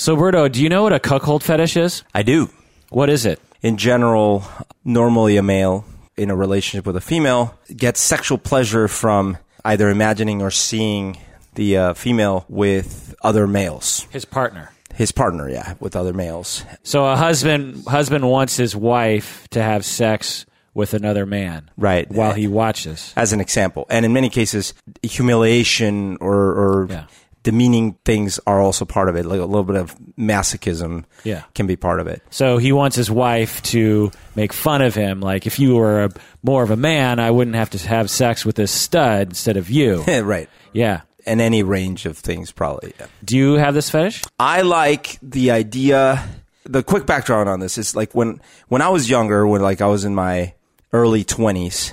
So, Berto, do you know what a cuckold fetish is? I do. What is it? In general, normally a male in a relationship with a female gets sexual pleasure from either imagining or seeing the uh, female with other males. His partner. His partner, yeah, with other males. So a husband husband wants his wife to have sex with another man, Right. While he watches. As an example. And in many cases, humiliation or, or Yeah. Demeaning things are also part of it. Like a little bit of masochism Yeah. can be part of it. So he wants his wife to make fun of him. Like if you were a, more of a man, I wouldn't have to have sex with this stud instead of you. right. yeah. And any range of things, probably. Yeah. Do you have this fetish? I like the idea. The quick background on this is like when when I was younger, when like I was in my early twenties,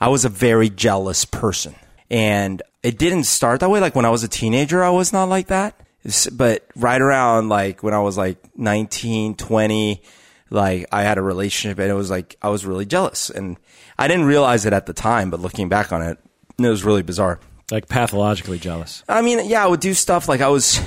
I was a very jealous person, and it didn't start that way. Like when I was a teenager, I was not like that. But right around like when I was like 19, 20, like I had a relationship and it was like I was really jealous, and I didn't realize it at the time. But looking back on it, it was really bizarre. Like pathologically jealous. I mean, yeah, I would do stuff like I was,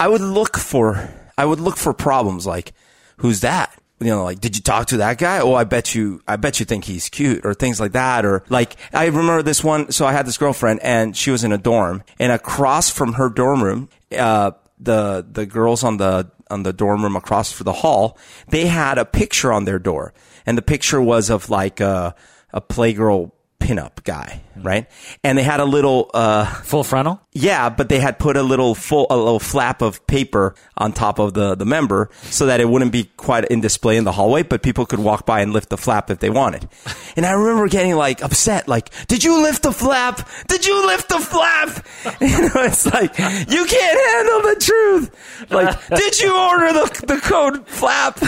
I would look for, I would look for problems like, who's that? You know, like, did you talk to that guy? Oh, I bet you, I bet you think he's cute or things like that. Or like, I remember this one. So I had this girlfriend and she was in a dorm and across from her dorm room, uh, the, the girls on the, on the dorm room across for the hall, they had a picture on their door and the picture was of like a, a playgirl pinup guy, right? And they had a little, uh, Full frontal? yeah, but they had put a little full, a little flap of paper on top of the, the member so that it wouldn't be quite in display in the hallway, but people could walk by and lift the flap if they wanted. And I remember getting like upset, like, did you lift the flap? Did you lift the flap? You know, it's like, you can't handle the truth. Like, did you order the, the code flap?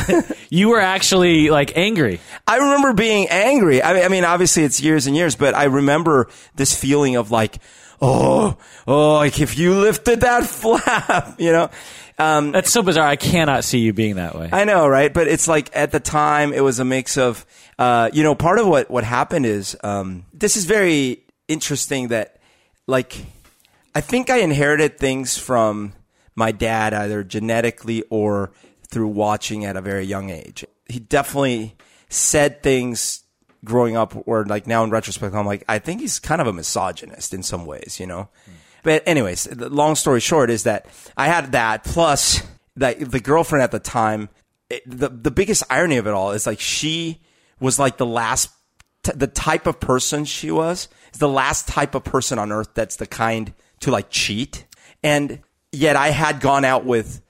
You were actually like angry. I remember being angry. I mean, I mean, obviously it's years and years, but I remember this feeling of like, oh, oh, like if you lifted that flap, you know? Um, That's so bizarre. I cannot see you being that way. I know, right? But it's like at the time it was a mix of, uh, you know, part of what, what happened is, um, this is very interesting that like, I think I inherited things from my dad either genetically or through watching at a very young age. He definitely said things growing up or like now in retrospect, I'm like, I think he's kind of a misogynist in some ways, you know? Hmm. But anyways, the long story short is that I had that plus that the girlfriend at the time, it, the, the biggest irony of it all is like she was like the last, t- the type of person she was is the last type of person on earth that's the kind to like cheat. And yet I had gone out with,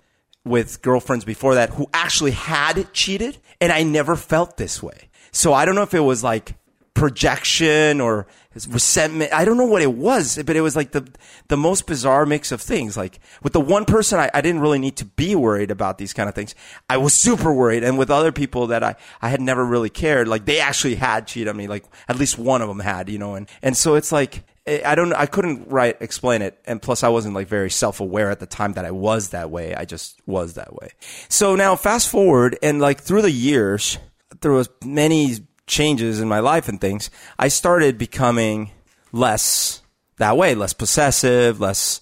with girlfriends before that who actually had cheated and I never felt this way. So I don't know if it was like projection or resentment. I don't know what it was, but it was like the, the most bizarre mix of things. Like with the one person, I, I didn't really need to be worried about these kind of things. I was super worried. And with other people that I, I had never really cared, like they actually had cheated on me. Like at least one of them had, you know, and, and so it's like, eh, I don't, I couldn't right explain it. And plus I wasn't like very self aware at the time that I was that way. I just was that way. So now fast forward and like through the years, was many changes in my life and things. I started becoming less that way, less possessive, less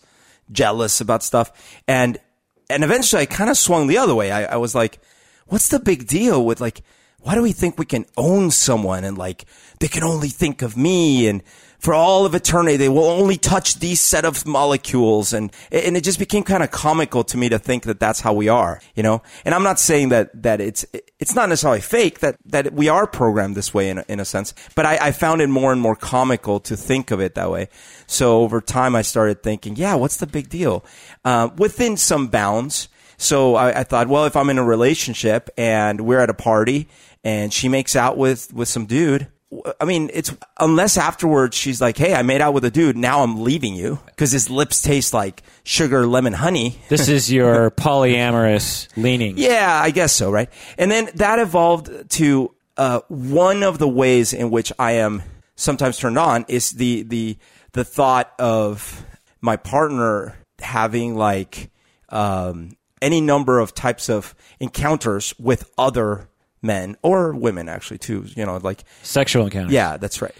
jealous about stuff. And, and eventually I kind of swung the other way. I, I was like, what's the big deal with like, why do we think we can own someone and like they can only think of me and for all of eternity they will only touch these set of molecules. And and it just became kind of comical to me to think that that's how we are you know? And i'm not saying that that it's it's not necessarily fake that that we are programmed this way in a, in a sense but I, I found it more and more comical to think of it that way. So over time i started thinking yeah what's the big deal? Uh, within some bounds. So I, I thought, well, if I'm in a relationship and we're at a party and she makes out with, with some dude, I mean, it's unless afterwards she's like, "Hey, I made out with a dude. Now I'm leaving you because his lips taste like sugar, lemon, honey." This is your polyamorous leaning. Yeah, I guess so, right? And then that evolved to uh, one of the ways in which I am sometimes turned on is the the the thought of my partner having like um, any number of types of encounters with other men or women, actually, too. You know, like Sexual encounter. yeah, that's right.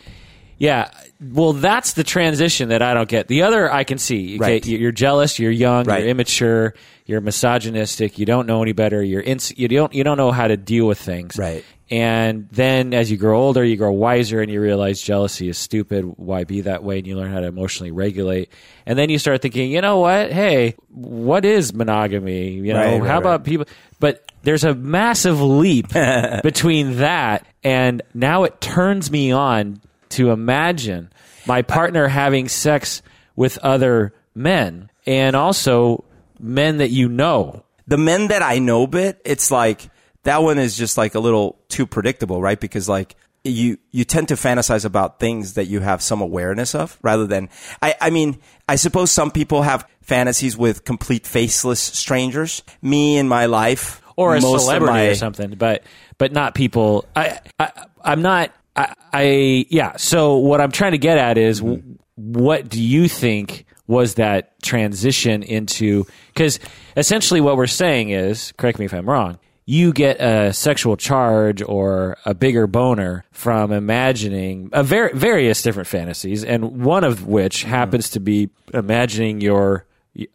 Yeah. Well, that's the transition that I don't get. The other I can see. Okay, Right. You're jealous. You're young. Right. You're immature. You're misogynistic. You don't know any better. You're ins- you don't you don't know how to deal with things. Right. And then as you grow older, you grow wiser, and you realize jealousy is stupid. Why be that way? And you learn how to emotionally regulate. And then you start thinking, you know what? Hey, what is monogamy? You know, Right, how about people? But there's a massive leap between that and now it turns me on to imagine my partner having sex with other men and also men that you know. the men that I know bit, it's like that one is just like a little too predictable, right? Because like you you tend to fantasize about things that you have some awareness of rather than I I mean, I suppose some people have fantasies with complete faceless strangers. Me in my life or a celebrity my- or something, but but not people. I, I I'm not. I, I yeah. So what I'm trying to get at is, w what do you think was that transition into? Because essentially, what we're saying is, correct me if I'm wrong. You get a sexual charge or a bigger boner from imagining a ver- various different fantasies, and one of which mm-hmm. happens to be imagining your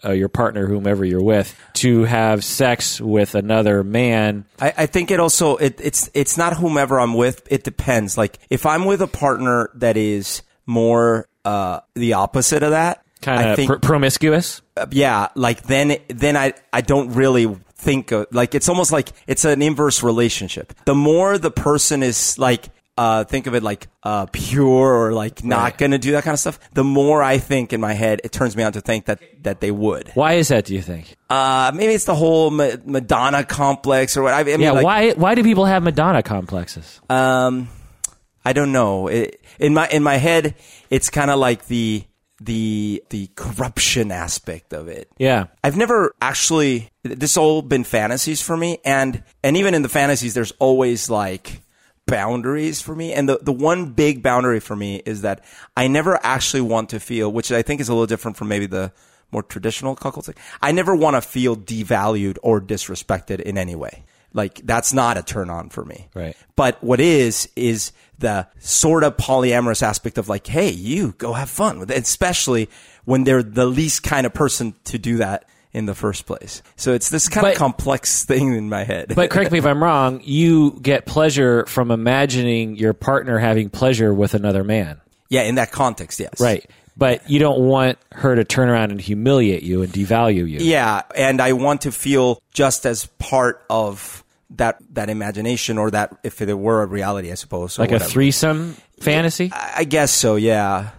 uh, your partner, whomever you're with, to have sex with another man. I, I think it also it, it's it's not whomever I'm with. It depends. Like if I'm with a partner that is more uh, the opposite of that, Kind of pr- promiscuous. uh, yeah, like then then I I don't really think of, like it's almost like it's an inverse relationship. The more the person is like uh think of it like uh pure or like not Right. going to do that kind of stuff, the more I think in my head it turns me on to think that that they would. Why is that? Do you think? Uh maybe it's the whole Ma- Madonna complex or what I, mean Yeah. like, why? Why do people have Madonna complexes? Um, I don't know. It, in my in my head, it's kind of like the the the corruption aspect of it. Yeah. I've never actually. This all been fantasies for me, and and even in the fantasies, there's always like boundaries for me. And the the one big boundary for me is that I never actually want to feel, which I think is a little different from maybe the more traditional cuckold thing. I never want to feel devalued or disrespected in any way. Like that's not a turn on for me. Right. But what is is the sort of polyamorous aspect of like, hey, you go have fun with it, especially when they're the least kind of person to do that in the first place. So it's this kind But- of complex thing in my head. But correct me if I'm wrong. You get pleasure from imagining your partner having pleasure with another man. yeah, in that context, yes. Right. But you don't want her to turn around and humiliate you and devalue you. Yeah, and I want to feel just as part of that that imagination or that if it were a reality, I suppose. Like a threesome fantasy. I guess so, yeah.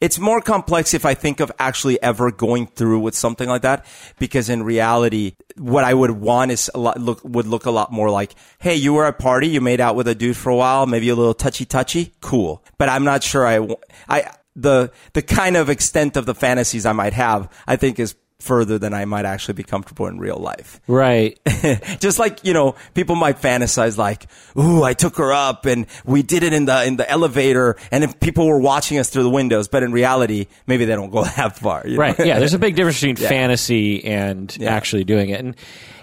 It's more complex if I think of actually ever going through with something like that, because in reality, what I would want is a lot look would look a lot more like, hey, you were at a party, you made out with a dude for a while, maybe a little touchy touchy, cool. But I'm not sure I I the the kind of extent of the fantasies I might have, I think is further than I might actually be comfortable in real life. Right. Just like, you know, people might fantasize like, ooh, I took her up and we did it in the, in the elevator and if people were watching us through the windows, but in reality, maybe they don't go that far. you know? right yeah there's a big difference between fantasy and Yeah. actually doing it and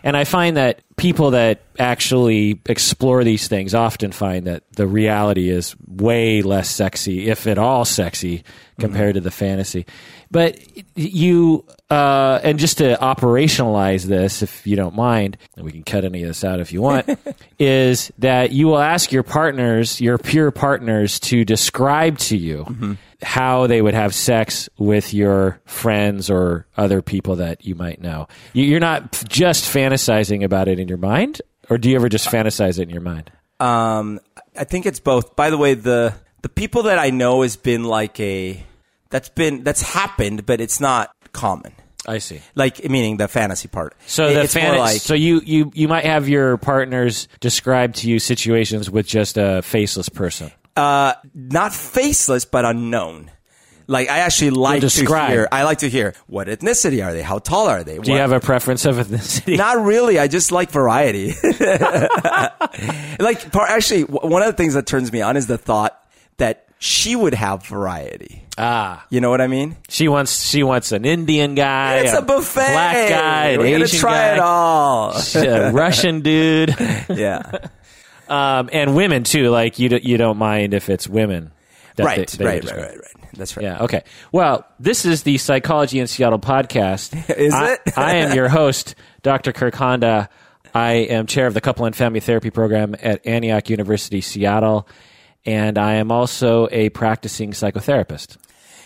and i find that people that actually explore these things often find that the reality is way less sexy if at all sexy compared to the fantasy. But you uh, and just to operationalize this if you don't mind and we can cut any of this out if you want is that you will ask your partners your pure partners to describe to you how they would have sex with your friends or other people that you might know. You- You're not just fantasizing about it in your mind, or do you ever just fantasize it in your mind? Um, I think it's both. By the way, the, the people that I know has been like a, that's been, that's happened, but it's not common. I see. Like, meaning the fantasy part. So It- the it's fan- more like, so you, you you might have your partners describe to you situations with just a faceless person. Uh, not faceless, but unknown. Like I actually like to hear. I like to hear what ethnicity are they? How tall are they? Do you have a preference of ethnicity? Not really. I just like variety. like, actually, one of the things that turns me on is the thought that she would have variety. ah, You know what I mean? she wants she wants an Indian guy, It's a buffet. black guy, We're gonna Asian try guy, it all. a Russian dude. yeah. Um, and women too. Like you, d- you don't mind if it's women. right, they- they right, right, right, right. That's right. Yeah. Okay. Well, this is the Psychology in Seattle podcast. Is I, it? I am your host, Dr. Kirk Honda. I am chair of the Couple and Family Therapy Program at Antioch University, Seattle, and I am also a practicing psychotherapist.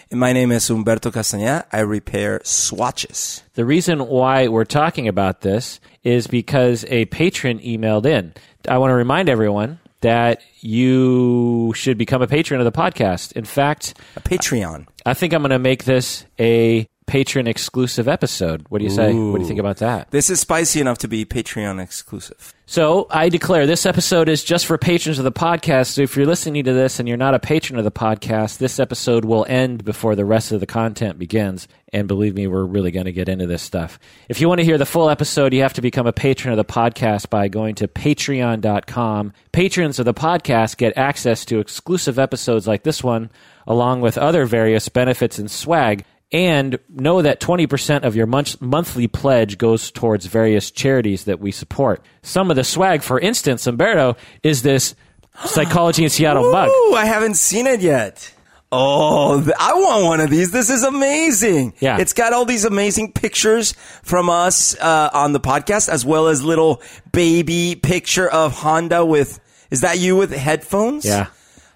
And my name is Humberto Castañeda. I repair swatches. The reason why we're talking about this is because a patron emailed in. I want to remind everyone that you should become a patron of the podcast. In fact, A Patreon. I think I'm going to make this a patron exclusive episode. What do you say? What do you think about that? This is spicy enough to be Patreon exclusive. So I declare this episode is just for patrons of the podcast. So if you're listening to this and you're not a patron of the podcast, this episode will end before the rest of the content begins. And believe me, we're really going to get into this stuff. If you want to hear the full episode, you have to become a patron of the podcast by going to patreon.com. Patrons of the podcast get access to exclusive episodes like this one, along with other various benefits and swag. And know that 20% of your month- monthly pledge goes towards various charities that we support. Some of the swag, for instance, Humberto, is this Psychology in Seattle mug. Ooh, I haven't seen it yet. Oh, th- I want one of these. This is amazing. Yeah. It's got all these amazing pictures from us uh, on the podcast, as well as little baby picture of Honda with. Is that you with headphones? Yeah.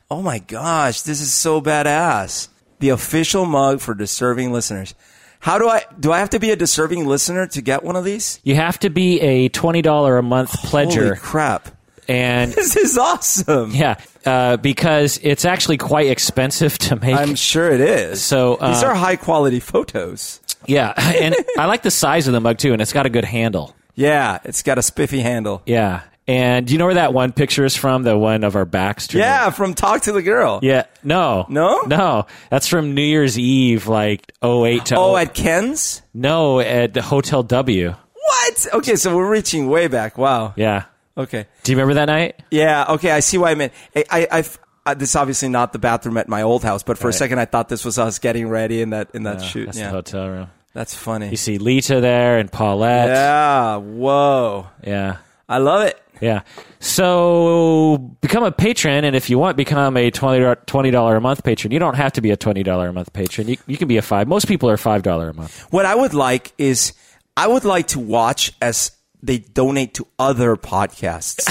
Oh my gosh, this is so badass. The official mug for deserving listeners. How do I do I have to be a deserving listener to get one of these? You have to be a $20 a month pledger. Holy crap. And This is awesome. yeah, uh, because it's actually quite expensive to make. I'm sure it is. So, uh, these are high quality photos. yeah. And I like the size of the mug too, and it's got a good handle. Yeah, it's got a spiffy handle. Yeah. And do you know where that one picture is from? The one of our backs? to Yeah, from Talk to the Girl. Yeah. No. No? No. That's from New Year's Eve, like 08 to Oh, oh, at Ken's? no, at the Hotel W. What? Okay, so we're reaching way back. Wow. Yeah. Okay. Do you remember that night? Yeah, okay, I see why I meant. I, I, I've, uh, this is obviously not the bathroom at my old house, but for a Right. second I thought this was us getting ready in that in that Yeah, shoot. That's Yeah, the hotel room. that's funny. You see Lita there and Paulette. Yeah, whoa, Yeah. I love it. Yeah. So become a patron, and if you want, become a $20, $20 a month patron. You don't have to be a $20 a month patron. You, you can be a five. Most people are $5 a month. What I would like is I would like to watch as they donate to other podcasts.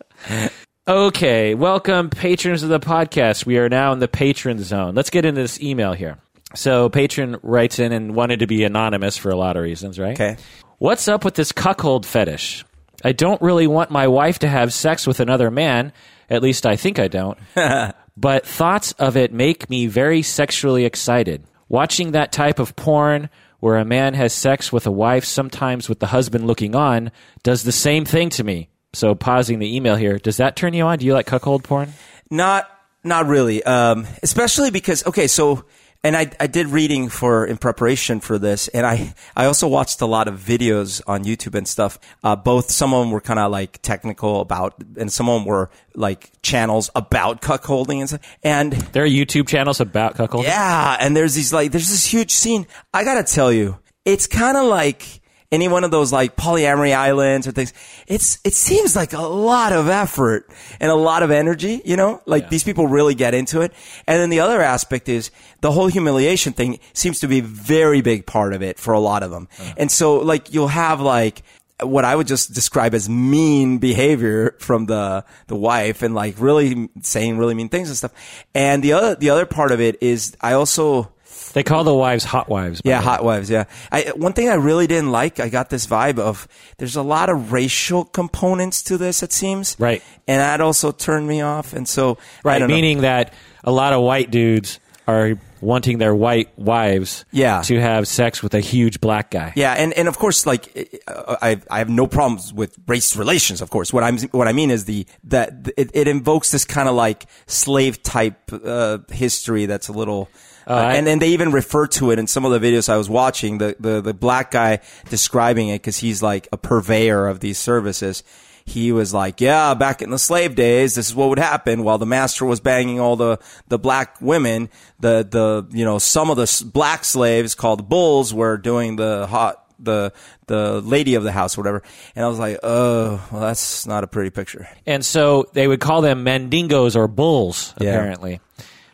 Okay. Welcome, patrons of the podcast. We are now in the patron zone. Let's get into this email here. So, patron writes in and wanted to be anonymous for a lot of reasons, right? Okay. What's up with this cuckold fetish? I don't really want my wife to have sex with another man. At least I think I don't. but thoughts of it make me very sexually excited. Watching that type of porn where a man has sex with a wife, sometimes with the husband looking on, does the same thing to me. So, pausing the email here, does that turn you on? Do you like cuckold porn? Not not really. Um, especially because okay, so and I I did reading for in preparation for this, and I I also watched a lot of videos on YouTube and stuff. Uh, both some of them were kind of like technical about, and some of them were like channels about cuckolding and stuff. And There are YouTube channels about cuckold. yeah, and there's these like there's this huge scene. I gotta tell you, it's kind of like any one of those like polyamory islands or things. It's it seems like a lot of effort and a lot of energy. You know, like these people really get into it. And then the other aspect is the whole humiliation thing seems to be a very big part of it for a lot of them. Uh-huh. And so like you'll have like what I would just describe as mean behavior from the the wife and like really saying really mean things and stuff. And the other the other part of it is I also They call the wives hot wives. yeah, hot wives. Yeah. I, one thing I really didn't like, I got this vibe of there's a lot of racial components to this. It seems Right. and that also turned me off. And so, Right, don't know. meaning that a lot of white dudes are wanting their white wives Yeah. to have sex with a huge black guy. Yeah, and, and of course, like I I have no problems with race relations. Of course, what I'm what I mean is the that it, it invokes this kind of like slave type uh, history that's a little. Uh, and then they even refer to it in some of the videos I was watching. The the, the black guy describing it because he's like a purveyor of these services. He was like, "Yeah, back in the slave days, this is what would happen. While the master was banging all the the black women, the the you know some of the black slaves called bulls were doing the hot the the lady of the house, or whatever. And I was like, oh, well, that's not a pretty picture. And so they would call them mandingos or bulls, Yeah.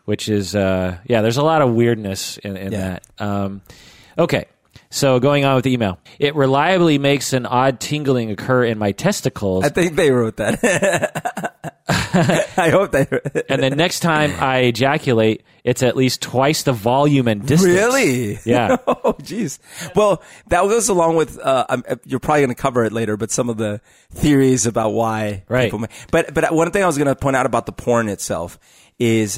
Which is, uh, yeah, there's a lot of weirdness in, in Yeah. that. Um, okay. So going on with the email, it reliably makes an odd tingling occur in my testicles. I think they wrote that. I hope they. and the next time I ejaculate, it's at least twice the volume and distance. Really? Yeah. oh, jeez. Well, that goes along with. Uh, I'm, you're probably going to cover it later, but some of the theories about why Right. people. May, but but one thing I was going to point out about the porn itself is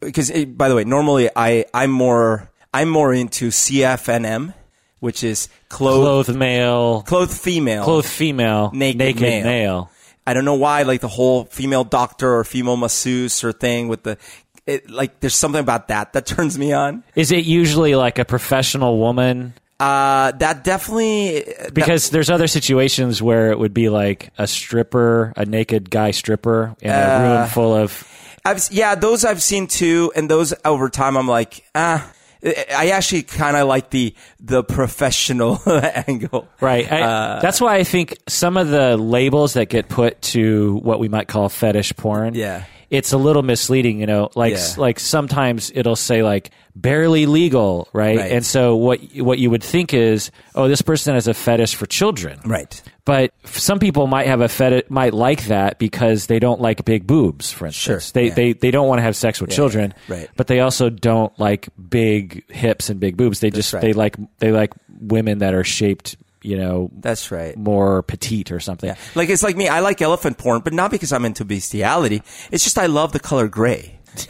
because by the way, normally I I'm more I'm more into CFNM, which is clothed Clothed male, clothed female, clothed female, Naked male. male. I don't know why, like the whole female doctor or female masseuse or thing with the, it, like there's something about that that turns me on. Is it usually like a professional woman? Uh, that definitely that- Because there's other situations where it would be like a stripper, a naked guy stripper in a Uh, room full of. I've yeah, those I've seen too, and those over time I'm like, ah. I actually kind of like the the professional angle, Right. I, Uh, that's why I think some of the labels that get put to what we might call fetish porn. Yeah. It's a little misleading, you know. Like, Yeah. like sometimes it'll say like barely legal, right? Right. And so what what you would think is, oh, this person has a fetish for children, Right. But some people might have a fetish, might like that because they don't like big boobs, for instance. Sure, They, yeah. they, they don't want to have sex with children, right. But they also don't like big hips and big boobs. They just, right. they like, they like women that are shaped, you know, That's right. more petite or something. Like it's like me. I like elephant porn, but not because I'm into bestiality. It's just I love the color gray.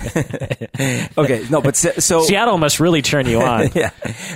okay, no, but so, so Seattle must really turn you on. yeah.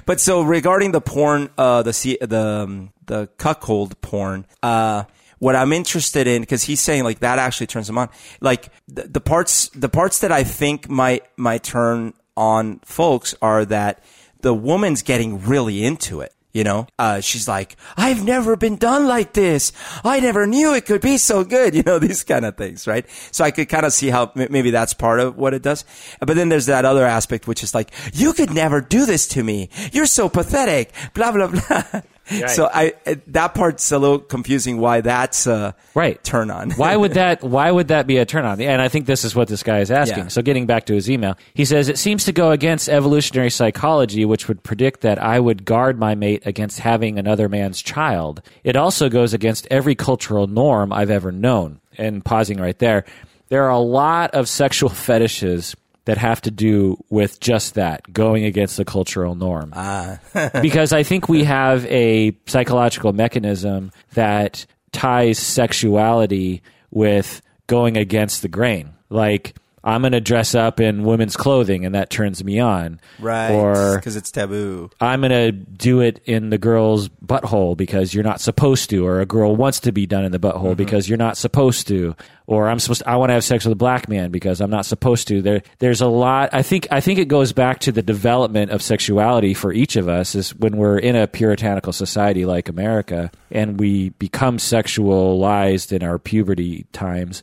But so regarding the porn, uh, the the um, the cuckold porn, uh, what I'm interested in because he's saying like that actually turns him on. Like the, the parts, the parts that I think might might turn on folks are that the woman's getting really into it. You know, uh, she's like, I've never been done like this. I never knew it could be so good. You know, these kind of things, right? So I could kind of see how m- maybe that's part of what it does. But then there's that other aspect, which is like, you could never do this to me. You're so pathetic. Blah, blah, blah. So I, eh, that part's a little confusing why that's a Right. turn on. why would that why would that be a turn on? And I think this is what this guy is asking. Yeah. So getting back to his email, he says it seems to go against evolutionary psychology which would predict that I would guard my mate against having another man's child. It also goes against every cultural norm I've ever known. And pausing right there, there are a lot of sexual fetishes that have to do with just that, going against the cultural norm ah. because I think we have a psychological mechanism that ties sexuality with going against the grain. Like, I'm going to dress up in women's clothing and that turns me on. Right. Or because it's taboo. I'm going to do it in the girl's butthole because you're not supposed to, or a girl wants to be done in the butthole Mm-hmm. because you're not supposed to, or I'm supposed I want to have sex with a black man because I'm not supposed to. There, there's a lot. I think, I think it goes back to the development of sexuality for each of us is when we're in a puritanical society like America and we become sexualized in our puberty times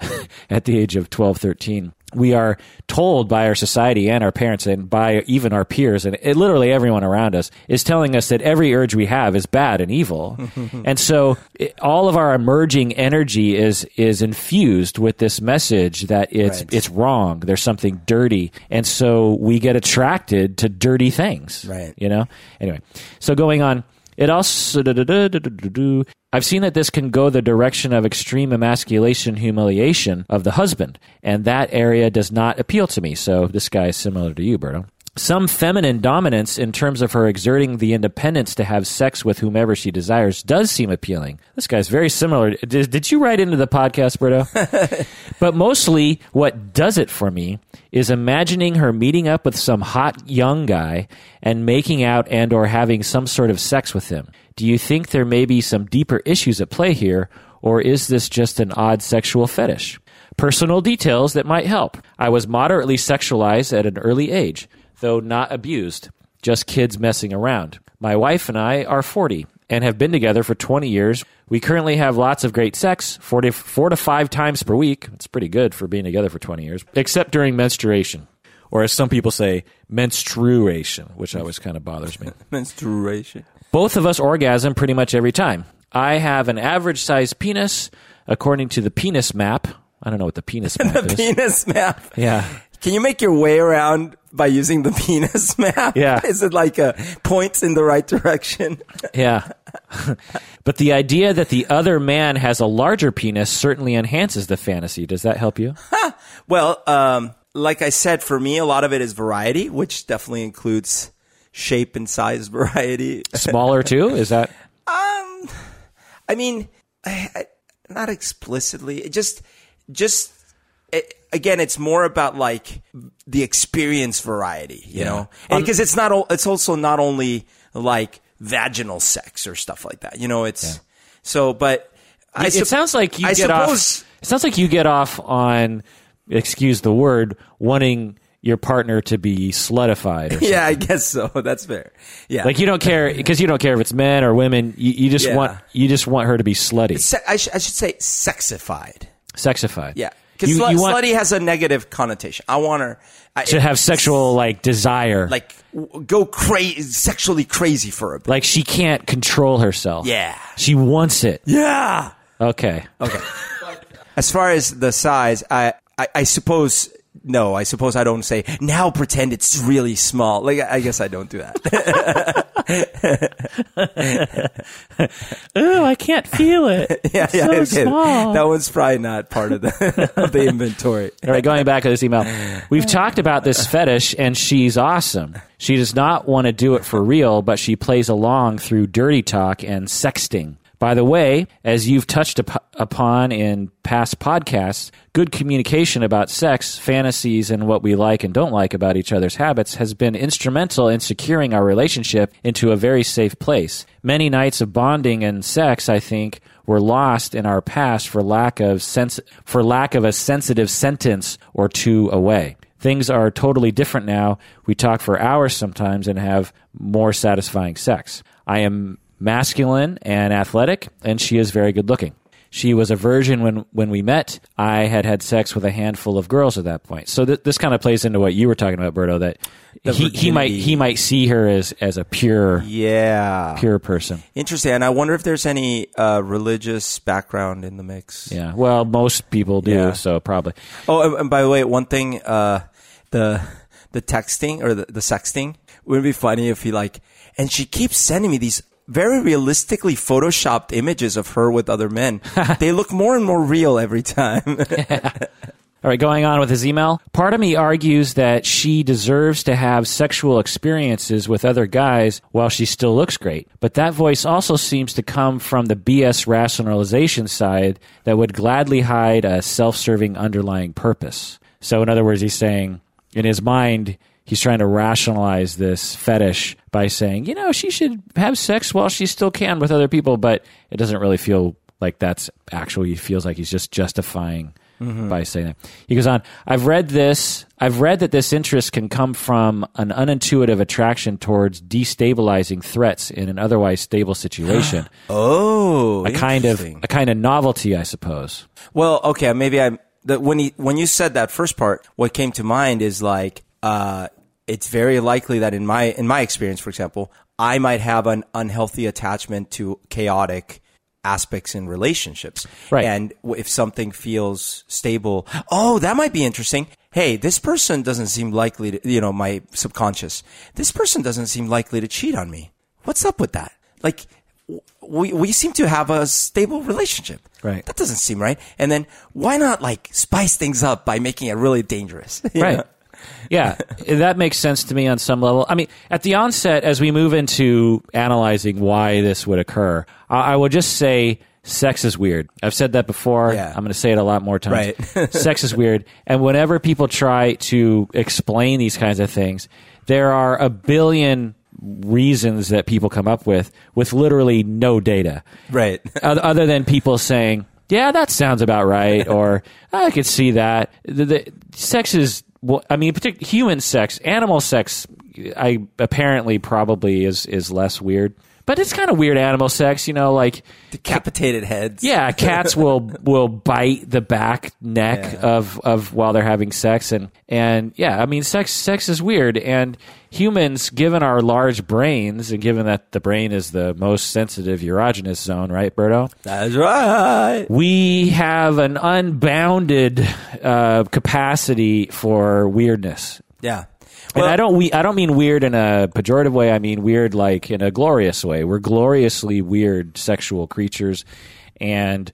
at the age of 12, 13. We are told by our society and our parents and by even our peers and it, literally everyone around us is telling us that every urge we have is bad and evil. and so it, all of our emerging energy is is infused with this message that it's Right. it's wrong. There's something dirty. And so we get attracted to dirty things. Right. You know? Anyway. So going on it also. I've seen that this can go the direction of extreme emasculation, humiliation of the husband, and that area does not appeal to me. So this guy is similar to you, Berto. Some feminine dominance in terms of her exerting the independence to have sex with whomever she desires does seem appealing. This guy's very similar. Did, did you write into the podcast, Berto? but mostly, what does it for me is imagining her meeting up with some hot young guy and making out and or having some sort of sex with him. Do you think there may be some deeper issues at play here, or is this just an odd sexual fetish? Personal details that might help. I was moderately sexualized at an early age, though not abused, just kids messing around. My wife and I are 40 and have been together for 20 years. We currently have lots of great sex, 40, four to five times per week. It's pretty good for being together for 20 years, except during menstruation. Or as some people say, menstruation, which always kind of bothers me. Menstruation. Both of us orgasm pretty much every time. I have an average sized penis according to the penis map. I don't know what the penis map the is. penis map. yeah. Can you make your way around by using the penis map? Yeah. Is it like a points in the right direction? Yeah. but the idea that the other man has a larger penis certainly enhances the fantasy. Does that help you? Well, um, like I said, for me, a lot of it is variety, which definitely includes shape and size variety. Smaller too? Is that Um, I mean, I, I, not explicitly. It just, just it, again, it's more about like the experience variety, you know, and because it's not. It's also not only like vaginal sex or stuff like that. You know, it's so. But I it sup- sounds like you I get suppose. off. It sounds like you get off on, excuse the word, wanting your partner to be slutified. Or. Yeah, I guess so. That's fair. Yeah, Like you don't care because you don't care if it's men or women. You, you just Yeah. want you just want her to be slutty, Se- I, sh- I should say sexified. sexified. Yeah, because slutty has a negative connotation. I want her I, to have sexual like desire. like w- go crazy, sexually crazy for a bit. like she can't control herself. Yeah. she wants it. Yeah. Okay. Okay. as far as the size, I, I I suppose no. I suppose I don't say now. Pretend it's really small. Like I guess I don't do that. Oh, I can't feel it. yeah, yeah. okay. That one's probably not part of the of the inventory. All right, going back to this email. We've talked about this fetish, and she's awesome. She does not want to do it for real, but she plays along through dirty talk and sexting. By the way, as you've touched up- upon in past podcasts, good communication about sex, fantasies, and what we like and don't like about each other's habits has been instrumental in securing our relationship into a very safe place. Many nights of bonding and sex, I think, were lost in our past for lack of sense for lack of a sensitive sentence or two away. Things are totally different now. We talk for hours sometimes and have more satisfying sex. I am masculine and athletic, and she is very good looking. She was a virgin when, when we met. I had had sex with a handful of girls at that point. So th- this kind of plays into what you were talking about, Berto. That he, he might he might see her as as a pure Yeah. pure person. Interesting. And I wonder if there's any uh, religious background in the mix. Yeah. Well, most people do. Yeah. So probably. Oh, and, by the way, one thing, uh, the the texting or the, the sexting wouldn't be funny if he like, and she keeps sending me these very realistically photoshopped images of her with other men. they look more and more real every time. All right, going on with his email. Part of me argues that she deserves to have sexual experiences with other guys while she still looks great. But that voice also seems to come from the BS rationalization side that would gladly hide a self serving underlying purpose. So, in other words, he's saying in his mind, he's trying to rationalize this fetish by saying, you know, she should have sex while she still can with other people, but it doesn't really feel like that's actually, he feels like he's just justifying by saying that. He goes on, I've read this, I've read that this interest can come from an unintuitive attraction towards destabilizing threats in an otherwise stable situation. oh, a kind of a kind of novelty, I suppose. Well, okay, maybe I the, when he when you said that first part, what came to mind is like uh, it's very likely that in my in my experience, for example, I might have an unhealthy attachment to chaotic aspects in relationships. Right. And if something feels stable, oh, that might be interesting. Hey, this person doesn't seem likely to, you know, my subconscious. This person doesn't seem likely to cheat on me. What's up with that? Like, we, we seem to have a stable relationship. Right. That doesn't seem right. And then why not like spice things up by making it really dangerous? Right. know? Yeah, that makes sense to me on some level. I mean, at the onset, as we move into analyzing why this would occur, I, I would just say sex is weird. I've said that before. Yeah. I'm going to say it a lot more times. Right. sex is weird. And whenever people try to explain these kinds of things, there are a billion reasons that people come up with with literally no data Right. oth- other than people saying, "Yeah, that sounds about right," or "I could see that." The, the sex is, well, I mean, partic- human sex, animal sex, I apparently probably is is less weird, but it's kind of weird animal sex, you know, like. Decapitated heads. Yeah, cats will will bite the back neck Yeah. of of while they're having sex, and and yeah, I mean, sex sex is weird, and humans, given our large brains, and given that the brain is the most sensitive erogenous zone, right, Berto? That's right. We have an unbounded uh, capacity for weirdness. Yeah. And I don't we I don't mean weird in a pejorative way. I mean weird like in a glorious way. We're gloriously weird sexual creatures, and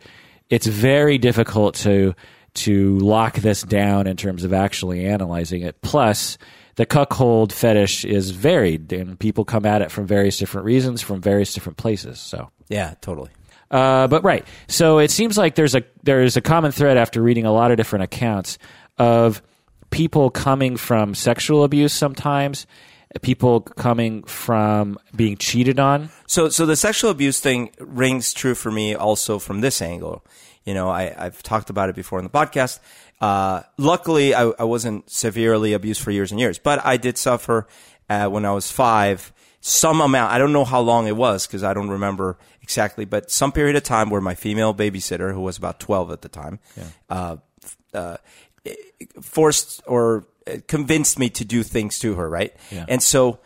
it's very difficult to to lock this down in terms of actually analyzing it. Plus, the cuckold fetish is varied, and people come at it from various different reasons, from various different places. So. Yeah, totally. Uh, but right, so it seems like there's a there's a common thread after reading a lot of different accounts of people coming from sexual abuse sometimes, people coming from being cheated on. So, so the sexual abuse thing rings true for me also from this angle. You know, I, I've talked about it before in the podcast. Uh, luckily, I, I wasn't severely abused for years and years, but I did suffer uh, when I was five some amount. I don't know how long it was because I don't remember exactly, but some period of time where my female babysitter, who was about 12 at the time, uh, uh, forced or uh, convinced me to do things to her, right? Yeah. And so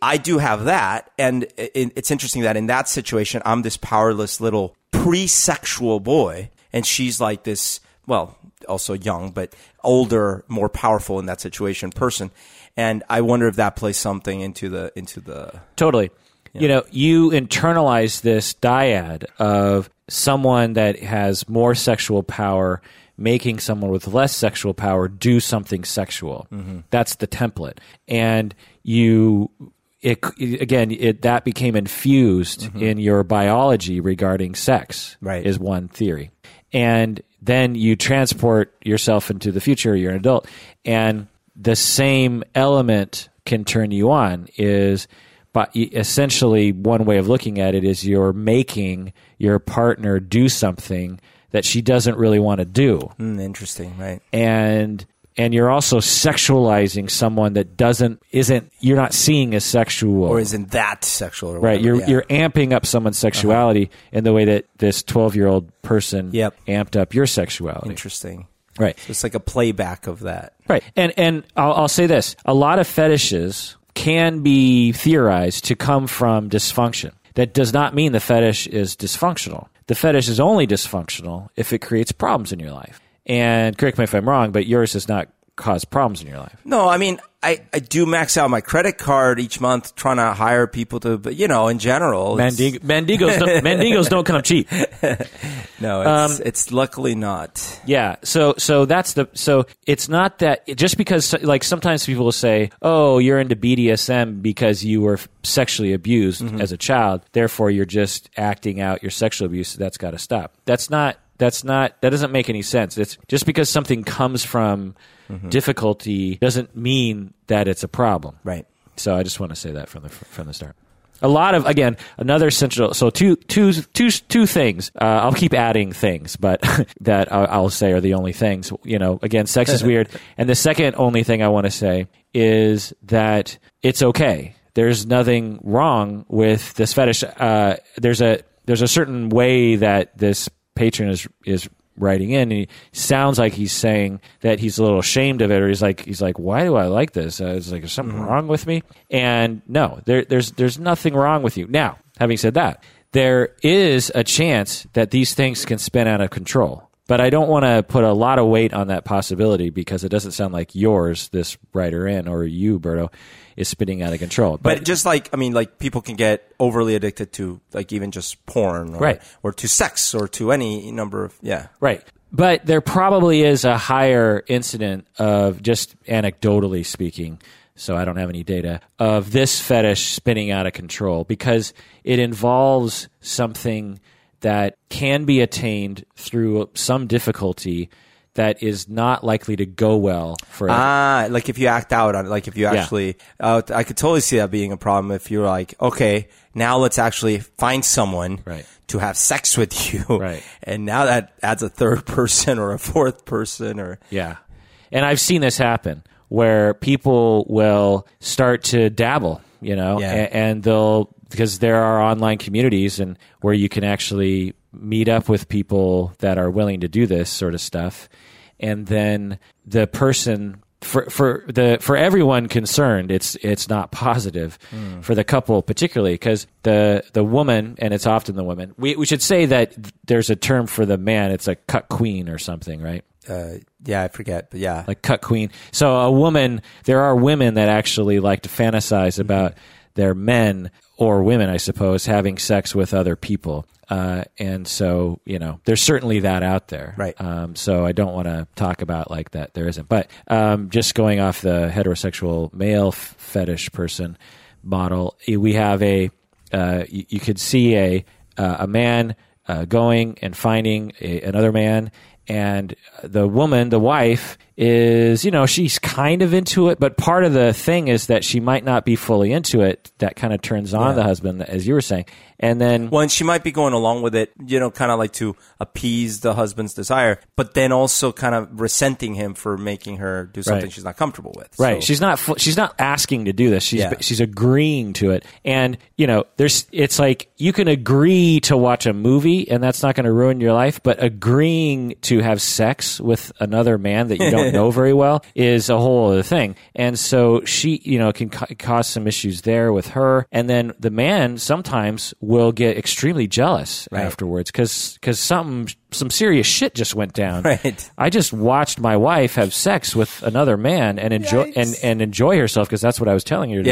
I do have that. And it's interesting that in that situation, I'm this powerless little pre sexual boy, and she's like this, well, also young, but older, more powerful in that situation person. And I wonder if that plays something into the, into the, Totally. You know, you internalize this dyad of someone that has more sexual power making someone with less sexual power do something sexual. Mm-hmm. That's the template. And you it again it that became infused mm-hmm. in your biology regarding sex Right. is one theory. And then you transport yourself into the future, you're an adult, and the same element can turn you on is but essentially one way of looking at it is you're making your partner do something that she doesn't really want to do. Mm, interesting, right? and and you're also sexualizing someone that doesn't isn't you're not seeing as sexual Or isn't that sexual? Or right you're yeah. Uh-huh. you're amping up someone's sexuality in the way that this 12 year old person Yep. amped up your sexuality interesting. right It's like a playback of that. Right. And and I'll, I'll say this: a lot of fetishes can be theorized to come from dysfunction. That does not mean the fetish is dysfunctional. The fetish is only dysfunctional if it creates problems in your life. And correct me if I'm wrong, but yours does not cause problems in your life. No, I mean, I, I do max out my credit card each month trying to hire people to, but you know, in general, it's- Mandig- Mandingos, don't, Mandingos don't come cheap. no, Um, it's, it's luckily not. Yeah. So so that's the so it's not that just because like sometimes people will say, "Oh, you're into BDSM because you were sexually abused as a child, therefore you're just acting out your sexual abuse. That's got to stop." That's not that's not that doesn't make any sense. It's just because something comes from difficulty doesn't mean that it's a problem. Right. So I just want to say that from the from the start. A lot of again another central. So two two two two things. Uh, I'll keep adding things, but that I'll, I'll say are the only things. You know, again, sex is weird, and the second only thing I want to say is that it's okay. There's nothing wrong with this fetish. Uh, there's a there's a certain way that this patron is is writing in. And he sounds like he's saying that he's a little ashamed of it, or he's like he's like, why do I like this? Uh, it's like, is something wrong with me? And no, there, there's there's nothing wrong with you. Now, having said that, there is a chance that these things can spin out of control. But I don't want to put a lot of weight on that possibility because it doesn't sound like yours, this writer in, or you, Berto, is spinning out of control. But just like, I mean, like people can get overly addicted to like even just porn or, Right. or to sex or to any number of, yeah. Right. But there probably is a higher incident of just anecdotally speaking, so I don't have any data, of this fetish spinning out of control because it involves something that can be attained through some difficulty that is not likely to go well for Ah, like if you act out on it, like if you actually, uh, I could totally see that being a problem if you're like, okay, now let's actually find someone Right. to have sex with you. Right. And now that adds a third person or a fourth person or, Yeah. And I've seen this happen where people will start to dabble, you know, Yeah. a- and, they'll, because there are online communities and where you can actually meet up with people that are willing to do this sort of stuff. And then the person for for the for everyone concerned, it's it's not positive for the couple particularly because the the woman and it's often the woman. We we should say that there's a term for the man. It's a cuckquean or something, right? Uh, yeah, I forget, but yeah, like cuckquean. So a woman, there are women that actually like to fantasize about their men or women, I suppose, having sex with other people. Uh, and so, you know, there's certainly that out there. Right. Um, so I don't want to talk about like that. There isn't. But um, just going off the heterosexual male f- fetish person model, eh, we have a, uh, you, you could see a, uh, a man uh, going and finding a, another man and the woman, the wife, is you know she's kind of into it, but part of the thing is that she might not be fully into it. That kind of turns on Yeah. the husband, as you were saying, and then Well, and she might be going along with it, you know, kind of like to appease the husband's desire, but then also kind of resenting him for making her do something Right. she's not comfortable with. Right. So- She's not. She's not asking to do this. She's Yeah. she's agreeing to it. And you know, there's. It's like you can agree to watch a movie, and that's not going to ruin your life. But agreeing to have sex with another man that you don't know very well is a whole other thing. And so she, you know, can ca- cause some issues there with her. And then the man sometimes will get extremely jealous Right. afterwards because because something some serious shit just went down. Right. I just watched my wife have sex with another man and enjoy Yikes. and, and enjoy herself because that's what I was telling her to do.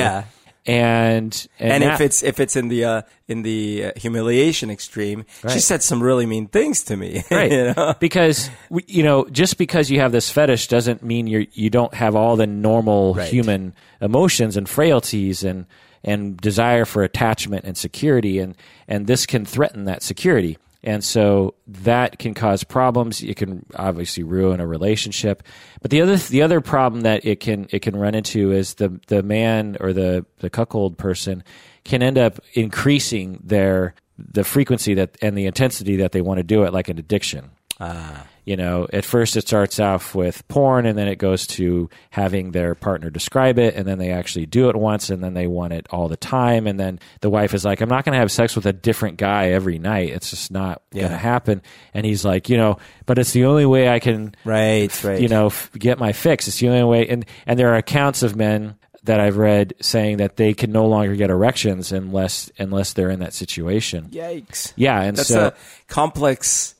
And and, and if it's if it's in the uh, in the uh, humiliation extreme, she said some really mean things to me. right you know? because you know just because you have this fetish doesn't mean you you don't have all the normal Right. human emotions and frailties and and desire for attachment and security and and this can threaten that security and so that can cause problems. It can obviously ruin a relationship. But the other the other problem that it can it can run into is the the man or the the cuckold person can end up increasing their the frequency that and the intensity that they want to do it like an addiction ah. you know, at first it starts off with porn and then it goes to having their partner describe it and then they actually do it once and then they want it all the time. And then the wife is like, I'm not going to have sex with a different guy every night. It's just not going to happen. And he's like, you know, but it's the only way I can, Right, right. you know, f- get my fix. It's the only way. And, and there are accounts of men that I've read saying that they can no longer get erections unless, unless they're in that situation. Yikes. Yeah. And so That's so, a complex.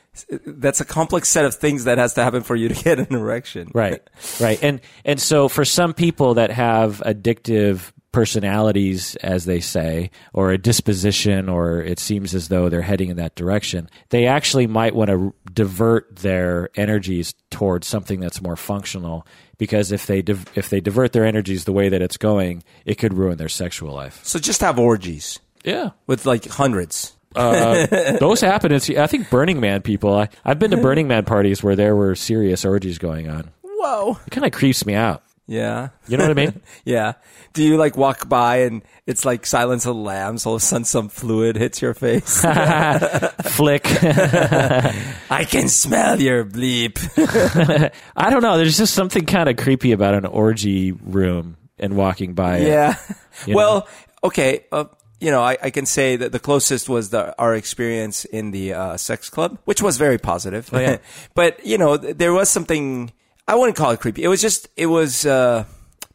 That's a complex set of things that has to happen for you to get an erection. right right and and so for some people that have addictive personalities as they say or a disposition or it seems as though they're heading in that direction they actually might want to divert their energies towards something that's more functional because if they div- if they divert their energies the way that it's going it could ruin their sexual life. So just have orgies. Yeah. With like hundreds. uh, those happen it's, i think burning man people I, i've been to burning man parties where there were serious orgies going on. Whoa. it kind of creeps me out Yeah. you know what i mean Yeah. Do you like walk by and it's like Silence of the Lambs? All of a sudden, some fluid hits your face. flick I can smell your bleep. I don't know. There's just something kind of creepy about an orgy room and walking by it. yeah. Well, okay. Uh, you know, I, I can say that the closest was the, our experience in the uh, sex club, which was very positive. Oh, yeah. but you know, th- there was something. I wouldn't call it creepy. It was just. It was uh,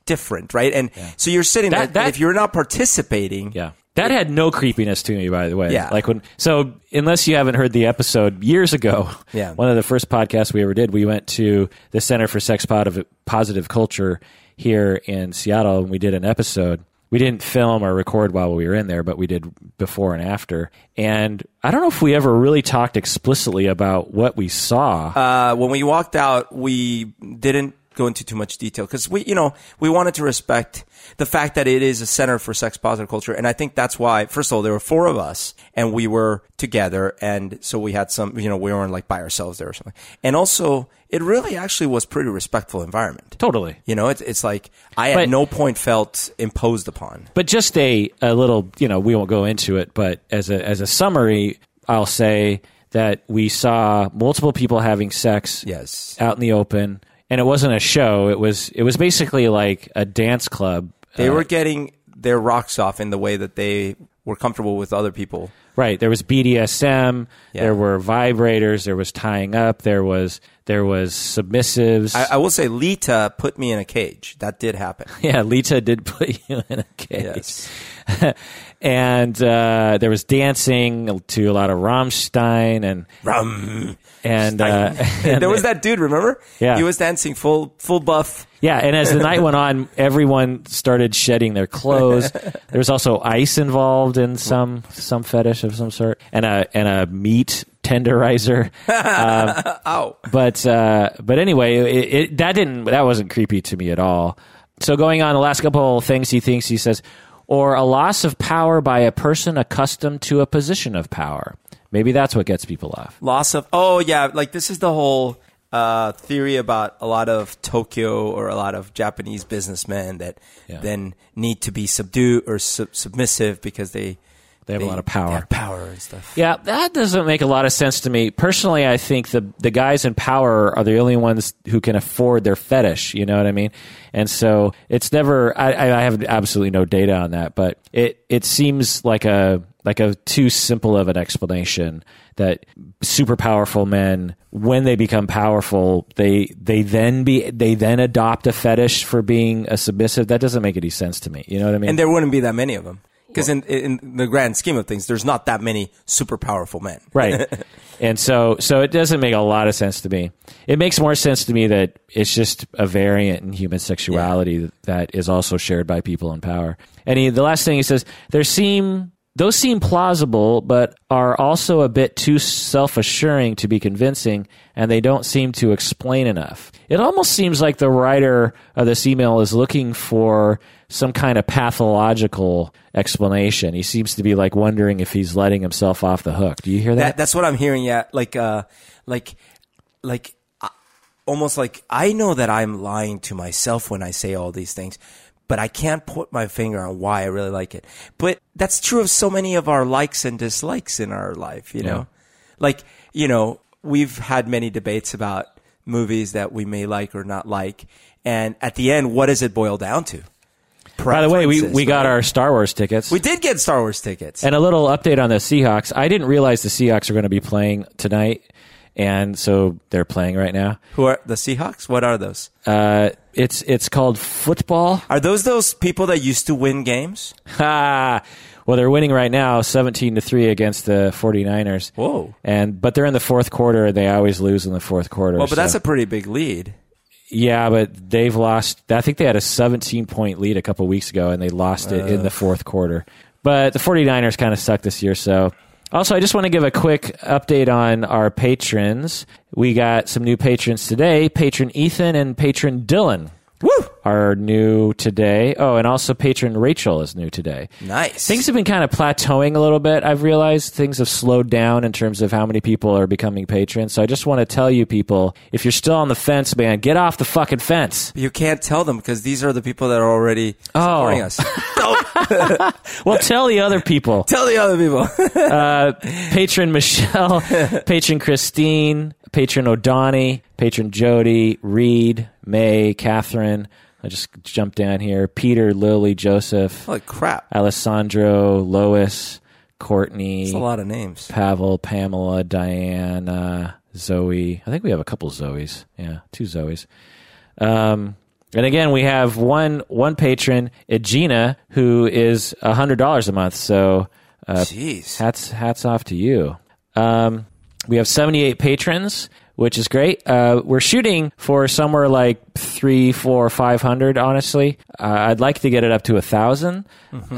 different, right? And so you're sitting That- there. that- and if you're not participating, Yeah. That had no creepiness to me, by the way. Yeah. Like when, so unless you haven't heard the episode years ago, Yeah. one of the first podcasts we ever did, we went to the Center for Sex Positive Culture here in Seattle and we did an episode. We didn't film or record while we were in there, but we did before and after. And I don't know if we ever really talked explicitly about what we saw. uh, when we walked out, we didn't go into too much detail because we, you know, we wanted to respect the fact that it is a center for sex positive culture. And I think that's why, first of all, there were four of us and we were together. And so we had some, you know, we weren't like by ourselves there or something. And also, it really actually was pretty respectful environment. totally. You know, it's, it's like I But- at no point felt imposed upon. But just a, a little, you know, we won't go into it, but as a as a summary, I'll say that we saw multiple people having sex Yes. out in the open, and it wasn't a show. It was it was basically like a dance club. They Uh, were getting their rocks off in the way that they were comfortable with other people. Right. There was BDSM. Yeah. There were vibrators. There was tying up. There was there was submissives. I, I will say, Lita put me in a cage. That did happen. yeah, Lita did put you in a cage. Yes. and uh, there was dancing to a lot of Rammstein and Rum. and, uh, and there was that dude. Remember? Yeah. He was dancing full full buff. Yeah, and as the night went on, everyone started shedding their clothes. There was also ice involved in some some fetish of some sort, and a and a meat tenderizer. Ow. But uh, but anyway, it, it, that didn't that wasn't creepy to me at all. So going on the last couple of things he thinks he says, or a loss of power by a person accustomed to a position of power. Maybe that's what gets people off. Loss of. Oh yeah, like this is the whole uh, theory about a lot of Tokyo or a lot of Japanese businessmen that Yeah. then need to be subdued or sub- submissive because they They have a lot of power. they power and stuff. Yeah, that doesn't make a lot of sense to me. Personally, I think the the guys in power are the only ones who can afford their fetish. You know what I mean? And so it's never. I, I have absolutely no data on that, but it it seems like a like a too simple of an explanation that super powerful men when they become powerful they they then be they then adopt a fetish for being a submissive that doesn't make any sense to me you know what i mean And there wouldn't be that many of them because in in the grand scheme of things, there's not that many super powerful men. right. And so so it doesn't make a lot of sense to me. It makes more sense to me that it's just a variant in human sexuality that is also shared by people in power. And he, the last thing he says there seem those seem plausible but are also a bit too self-assuring to be convincing and they don't seem to explain enough. It almost seems like the writer of this email is looking for some kind of pathological explanation. He seems to be like wondering if he's letting himself off the hook. Do you hear that? That that's what I'm hearing. Yeah, like uh, like like uh, almost like I know that I'm lying to myself when I say all these things, but I can't put my finger on why I really like it. But that's true of so many of our likes and dislikes in our life. You know, like you know we've had many debates about movies that we may like or not like, and at the end, what does it boil down to? By the way, we, we got our Star Wars tickets. we did get Star Wars tickets. and a little update on the Seahawks. I didn't realize the Seahawks are going to be playing tonight, and so they're playing right now. Who are the Seahawks? What are those? Uh, it's it's called football. Are those those people that used to win games? Ha! Well, they're winning right now, seventeen to three against the 49ers. Whoa. And but they're in the fourth quarter. and They always lose in the fourth quarter. Well, but that's a pretty big lead. yeah. But they've lost. I think they had a seventeen point lead a couple weeks ago, and they lost it in the fourth quarter. But the 49ers kind of suck this year, so. Also, I just want to give a quick update on our patrons. We got some new patrons today. Patron Ethan and patron Dylan Woo! Are new today. Oh, and also patron Rachel is new today. Nice. Things have been kind of plateauing a little bit. I've realized things have slowed down in terms of how many people are becoming patrons. So I just want to tell you people, if you're still on the fence, man, get off the fucking fence. you can't tell them because these are the people that are already supporting Oh. us. Well, tell the other people. tell the other people. Uh, patron Michelle, patron Christine, patron O'Donnell, patron Jody, Reed, May, Catherine. I just jumped down here. Peter, Lily, Joseph, Holy crap! Alessandro, Lois, Courtney, That's a lot of names. Pavel, Pamela, Diana, Zoe. I think we have a couple Zoes. Yeah, two Zoes. Um, and again, we have one one patron, Egina, who is hundred dollars a month. So uh, Jeez. hats hats off to you. Um, we have seventy eight patrons, which is great. Uh, we're shooting for somewhere like three, four, five hundred. Honestly, uh, I'd like to get it up to a 1000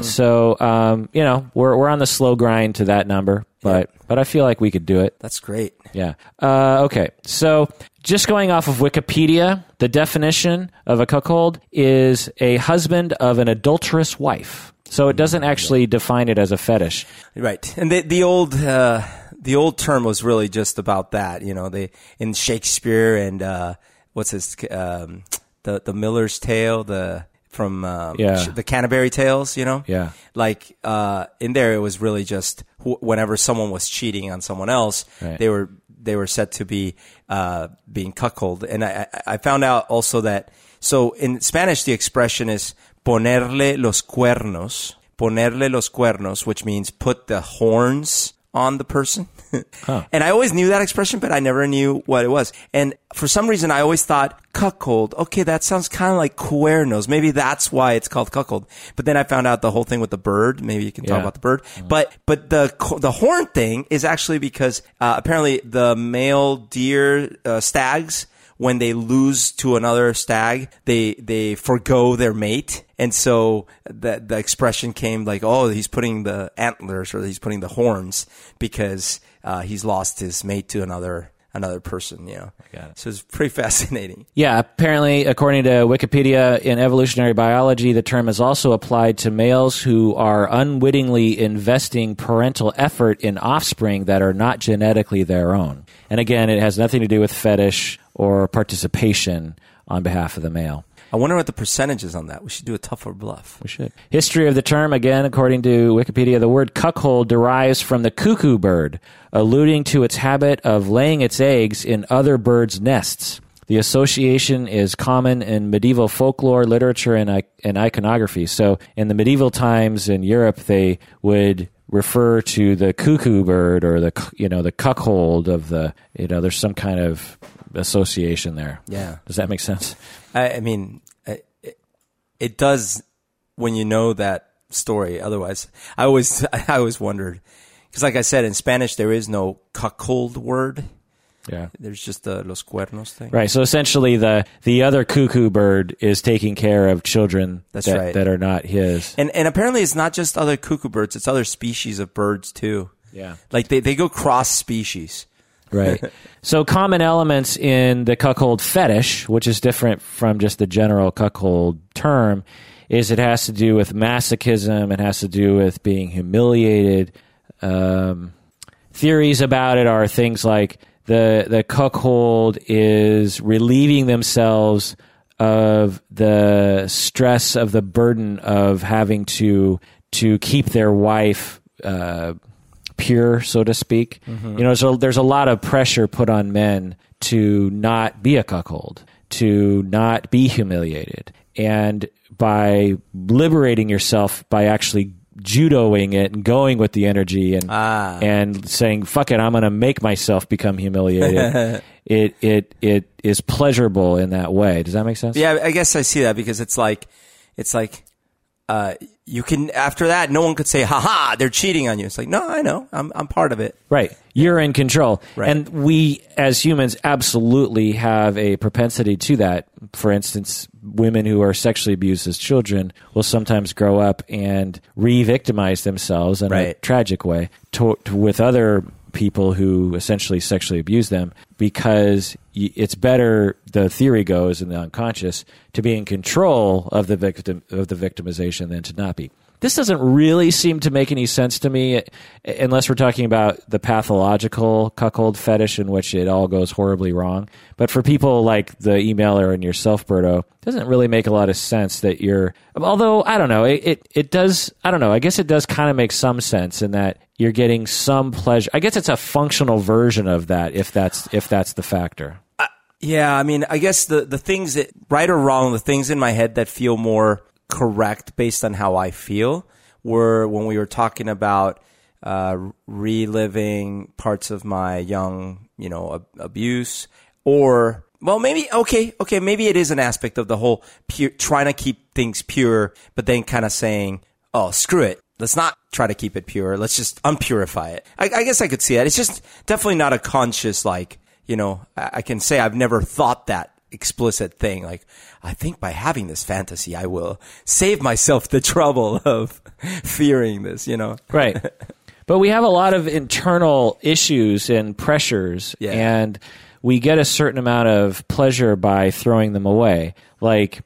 So um, you know, we're we're on the slow grind to that number, but but I feel like we could do it. That's great. Yeah. Uh, okay. So just going off of Wikipedia, the definition of a cuckold is a husband of an adulterous wife. So it doesn't actually define it as a fetish. Right. And the the old uh, the old term was really just about that. You know, they in Shakespeare and uh, what's his um, the the Miller's Tale the from uh, Yeah. the Canterbury Tales. You know. Yeah. Like uh, in there, it was really just wh- whenever someone was cheating on someone else, Right. they were they were said to be uh, being cuckold. And I I found out also that so in Spanish the expression is ponerle los cuernos. ponerle los cuernos, which means put the horns on the person. And I always knew that expression, but I never knew what it was. And for some reason, I always thought cuckold. Okay, that sounds kind of like cuernos. Maybe that's why it's called cuckold. But then I found out the whole thing with the bird. Maybe you can talk Yeah. about the bird. But but the the horn thing is actually because uh, apparently the male deer uh, stags when they lose to another stag, they they forgo their mate, and so the the expression came like, "Oh, he's putting the antlers or he's putting the horns because uh, he's lost his mate to another another person." You know, it. so it's pretty fascinating. Yeah, apparently, according to Wikipedia, in evolutionary biology, the term is also applied to males who are unwittingly investing parental effort in offspring that are not genetically their own. And again, it has nothing to do with fetish or participation on behalf of the male. I wonder what the percentage is on that. We should do a tougher bluff. We should. History of the term, again, according to Wikipedia, the word cuckold derives from the cuckoo bird, alluding to its habit of laying its eggs in other birds' nests. The association is common in medieval folklore, literature, and, and iconography. So, in the medieval times in Europe, they would refer to the cuckoo bird or the you know the cuckold of the you know there's some kind of association there. Yeah. Does that make sense? I, I mean, it, it does when you know that story. Otherwise, I always I always wondered because, like I said, in Spanish there is no cuckold word. Yeah. There's just the los cuernos thing. Right. So essentially, the the other cuckoo bird is taking care of children That's that, right. that are not his. And and apparently it's not just other cuckoo birds; it's other species of birds too. Yeah. Like they they go cross species. Right. so common elements in the cuckold fetish, which is different from just the general cuckold term, is it has to do with masochism. It has to do with being humiliated. Um, theories about it are things like the the cuckold is relieving themselves of the stress of the burden of having to to keep their wife uh, pure, so to speak. You know, so there's a lot of pressure put on men to not be a cuckold, to not be humiliated, and by liberating yourself by actually judoing it and going with the energy and Ah. and saying fuck it i'm going to make myself become humiliated it it it is pleasurable in that way does that make sense Yeah, I guess I see that because it's like it's like uh, you can after that no one could say ha ha they're cheating on you. It's like no, I know I'm I'm part of it. Right. You're in control. Right. And we, as humans, absolutely have a propensity to that. For instance, women who are sexually abused as children will sometimes grow up and re victimize themselves in a tragic way to, to, with other people who essentially sexually abuse them because it's better, the theory goes in the unconscious, to be in control of the victim of the victimization than to not be. This doesn't really seem to make any sense to me, uh, unless we're talking about the pathological cuckold fetish in which it all goes horribly wrong. But for people like the emailer and yourself, Berto, it doesn't really make a lot of sense that you're. Although I don't know, it it, it does. I don't know. I guess it does kind of make some sense in that you're getting some pleasure. I guess it's a functional version of that, if that's if that's the factor. Yeah, I mean, I guess the the things that right or wrong, the things in my head that feel more correct based on how I feel were when we were talking about uh, reliving parts of my young, you know, ab- abuse, or well, maybe okay, okay, maybe it is an aspect of the whole pure, trying to keep things pure, but then kind of saying, oh, screw it. Let's not try to keep it pure. Let's just unpurify it. I, I guess I could see that. It's just definitely not a conscious, like, you know, I, I can say I've never thought that explicit thing. Like, I think by having this fantasy, I will save myself the trouble of fearing this, you know? Right. but we have a lot of internal issues and pressures, Yeah. and we get a certain amount of pleasure by throwing them away. Like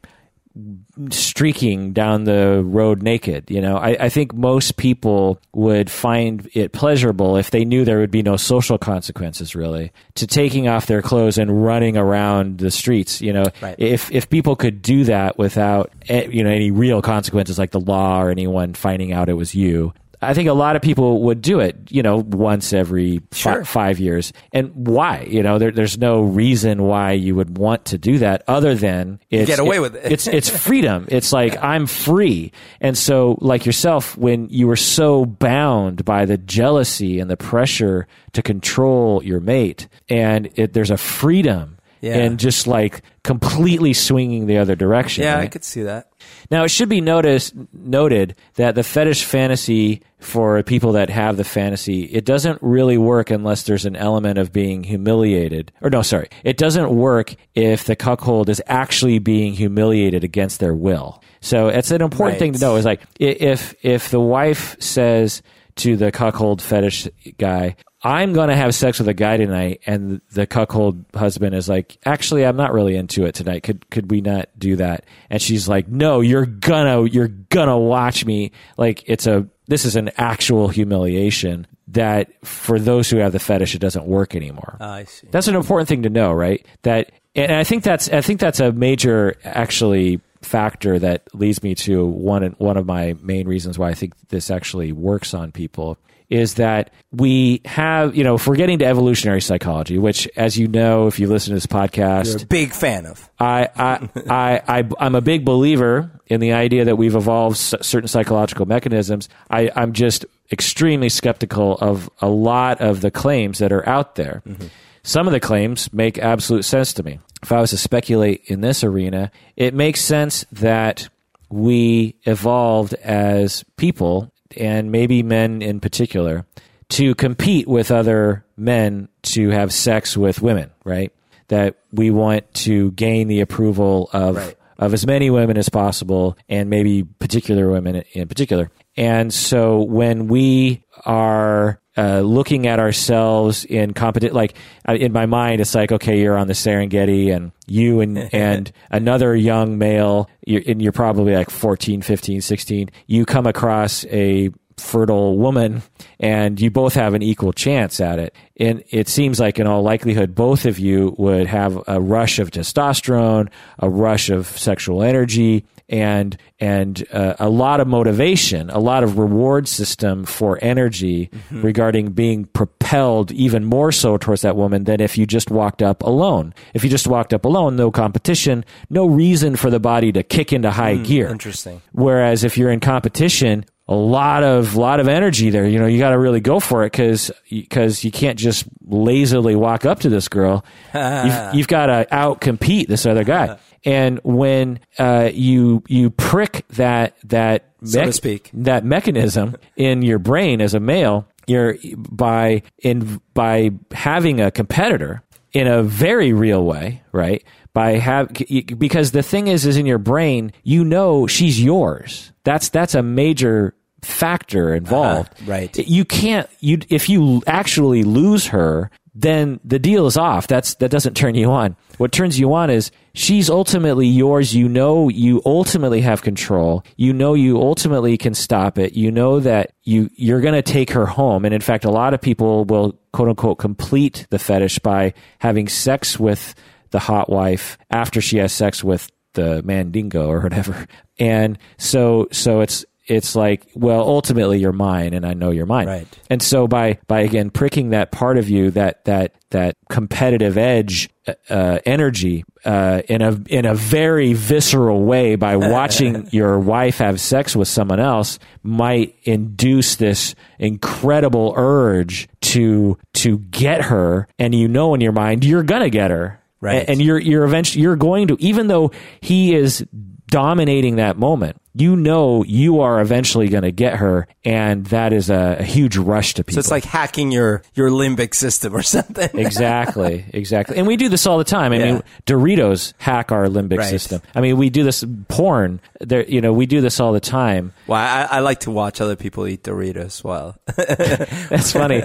streaking down the road naked. You know, I, I think most people would find it pleasurable if they knew there would be no social consequences really to taking off their clothes and running around the streets. You know, Right. if if people could do that without eh, you know any real consequences like the law or anyone finding out it was you. I think a lot of people would do it, you know, once every Sure. five years. And why? You know, there, there's no reason why you would want to do that other than it's, get away with it. it's it's freedom. It's like I'm free. And so, like yourself, when you were so bound by the jealousy and the pressure to control your mate, and it, there's a freedom Yeah. in just like completely swinging the other direction. Yeah, I could see that. Now, it should be noticed, noted that the fetish fantasy for people that have the fantasy, it doesn't really work unless there's an element of being humiliated. Or no, sorry. It doesn't work if the cuckold is actually being humiliated against their will. So it's an important Right. thing to know is like, if, if the wife says to the cuckold fetish guy, I'm going to have sex with a guy tonight, and the cuckold husband is like, "Actually, I'm not really into it tonight. Could could we not do that?" And she's like, "No, you're gonna you're gonna watch me." Like it's a this is an actual humiliation that for those who have the fetish, it doesn't work anymore. Ah, I see. That's an important thing to know, right? That, and I think that's, I think that's a major actually factor that leads me to one one of my main reasons why I think this actually works on people is that we have, you know, if we're getting to evolutionary psychology, which, as you know, if you listen to this podcast, You're a big fan of. I, I, I, I, I'm a big believer in the idea that we've evolved s- certain psychological mechanisms. I, I'm just extremely skeptical of a lot of the claims that are out there. Mm-hmm. Some of the claims make absolute sense to me. If I was to speculate in this arena, it makes sense that we evolved as people, and maybe men in particular, to compete with other men to have sex with women, right? That we want to gain the approval of Right. of as many women as possible, and maybe particular women in particular. And so when we are uh, looking at ourselves in competition, like uh, in my mind, it's like, okay, you're on the Serengeti and you and, and another young male, you're, and you're probably like 14, 15, 16, you come across a fertile woman and you both have an equal chance at it. And it seems like in all likelihood, both of you would have a rush of testosterone, a rush of sexual energy, and and uh, a lot of motivation, a lot of reward system for energy regarding being propelled even more so towards that woman than if you just walked up alone. If you just walked up alone, no competition, no reason for the body to kick into high gear. Interesting. Whereas if you're in competition, a lot of lot of energy there. You know, you got to really go for it because because you can't just lazily walk up to this girl. you've, you've got to out compete this other guy. And when uh, you you prick that that So to speak. that mechanism in your brain as a male, you're by in by having a competitor in a very real way, right? By have because the thing is, is in your brain, you know she's yours. That's that's a major factor involved. Uh-huh, right. You can't you if you actually lose her, then the deal is off. That's that doesn't turn you on. What turns you on is she's ultimately yours. You know you ultimately have control. You know you ultimately can stop it. You know that you you're going to take her home. And in fact, a lot of people will quote unquote complete the fetish by having sex with the hot wife after she has sex with the mandingo or whatever. And so so it's it's like, well, ultimately you're mine and I know you're mine. Right. And so by by again pricking that part of you, that that that competitive edge uh, energy uh, in a in a very visceral way, by watching your wife have sex with someone else, might induce this incredible urge to to get her, and you know in your mind you're gonna get her, Right. And, and you're you're eventually you're going to, even though he is dominating that moment. You know you are eventually going to get her, and that is a, a huge rush to people. So it's like hacking your your limbic system or something. exactly, exactly. And we do this all the time. I Yeah. mean, Doritos hack our limbic Right. system. I mean, we do this porn. There, you know, we do this all the time. Well, I, I like to watch other people eat Doritos. Well, That's funny.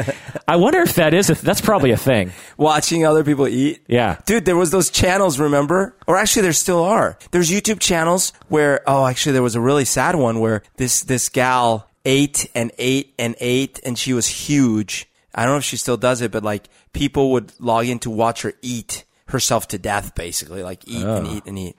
I wonder if that is a, that's probably a thing. watching other people eat. Yeah. Dude, there was those channels, remember? Or actually there still are. There's YouTube channels where oh, actually there was a really sad one where this this gal ate and ate and ate and she was huge. I don't know if she still does it, but like people would log in to watch her eat herself to death basically, like eat and oh. eat and eat.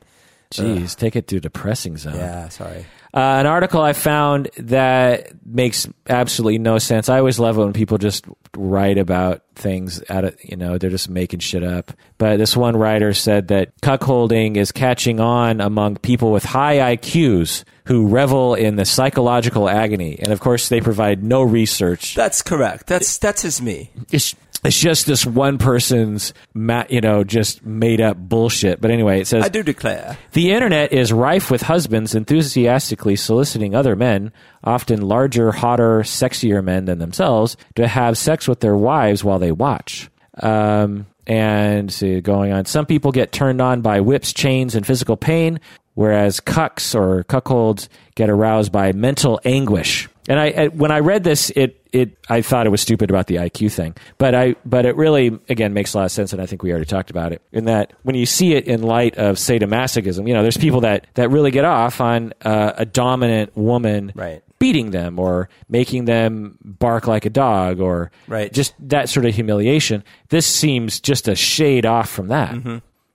Jeez, take it to depressing zone. Yeah, sorry. Uh, an article I found that makes absolutely no sense. I always love it when people just write about things out of, you know, they're just making shit up. But this one writer said that cuckolding is catching on among people with high IQs who revel in the psychological agony. And of course, they provide no research. That's correct. That's that's just me. It's, it's just this one person's, ma- you know, just made up bullshit. But anyway, it says I do declare. the internet is rife with husbands enthusiastically soliciting other men, often larger, hotter, sexier men than themselves, to have sex with their wives while they watch. Um, and see, going on, some people get turned on by whips, chains, and physical pain, whereas cucks or cuckolds get aroused by mental anguish. And I, I when I read this, it it I thought it was stupid about the IQ thing, but I but it really again makes a lot of sense, and I think we already talked about it. In that when you see it in light of sadomasochism, you know, there's people that that really get off on uh, a dominant woman Right. beating them or making them bark like a dog or Right. just that sort of humiliation. This seems just a shade off from that.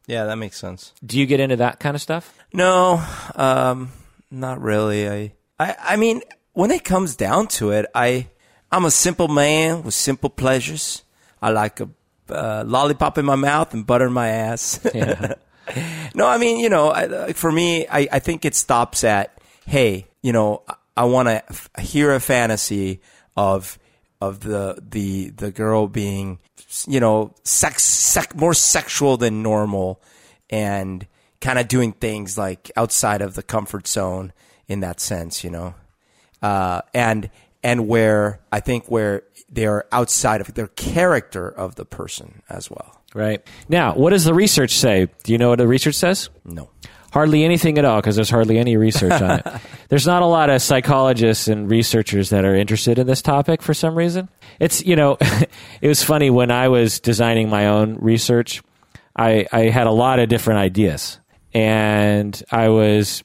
Yeah, that makes sense. Do you get into that kind of stuff? No, um, not really. I, I, I mean, when it comes down to it, I, I'm a simple man with simple pleasures. I like a uh, lollipop in my mouth and butter in my ass. Yeah. no, I mean, you know, I, for me, I, I think it stops at, hey, you know, I, I want to f- hear a fantasy of of the the the girl being, you know, sex, sec, more sexual than normal, and kind of doing things like outside of the comfort zone in that sense, you know, uh, and and where I think where they are outside of their character of the person as well. Right. Now, what does the research say? Do you know what the research says? No. Hardly anything at all because there's hardly any research on it. There's not a lot of psychologists and researchers that are interested in this topic for some reason. It's, you know, it was funny when I was designing my own research, I, I had a lot of different ideas and I was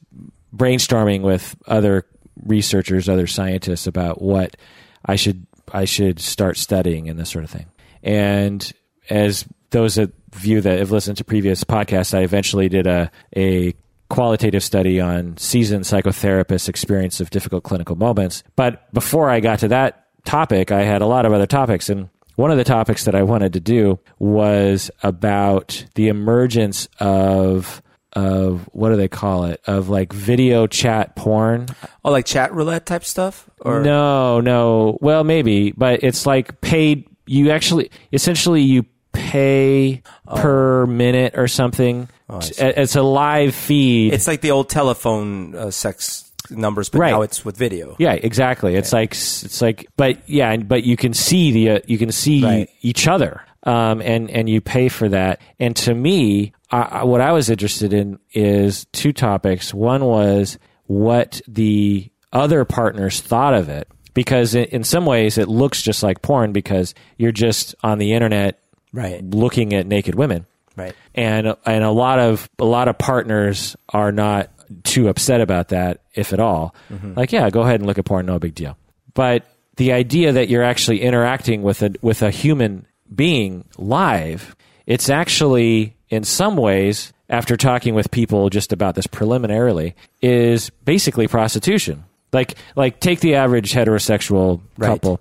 brainstorming with other researchers, other scientists about what I should I should start studying and this sort of thing. And as those of you that have listened to previous podcasts, I eventually did a a qualitative study on seasoned psychotherapists' experience of difficult clinical moments. But before I got to that topic, I had a lot of other topics and one of the topics that I wanted to do was about the emergence of of what do they call it? Of like video chat porn. Oh, like chat roulette type stuff? Or No, no. Well, maybe, but it's like paid. You actually, essentially, you pay oh. per minute or something. Oh. I see. It- it's a live feed. It's like the old telephone uh, sex numbers, but Right. now it's with video. yeah, exactly. It's like it's like, but yeah, but you can see the uh, you can see Right. each other, um, and and you pay for that. And to me, I, I- what I was interested in is two topics. One was what the other partners thought of it, because in, in some ways it looks just like porn because you're just on the internet Right. looking at naked women Right. and and a lot of a lot of partners are not too upset about that if at all. Mm-hmm. Like yeah go ahead and look at porn no big deal. But the idea that you're actually interacting with a with a human being live it's actually in some ways after talking with people just about this preliminarily is basically prostitution. Like like take the average heterosexual Right. couple.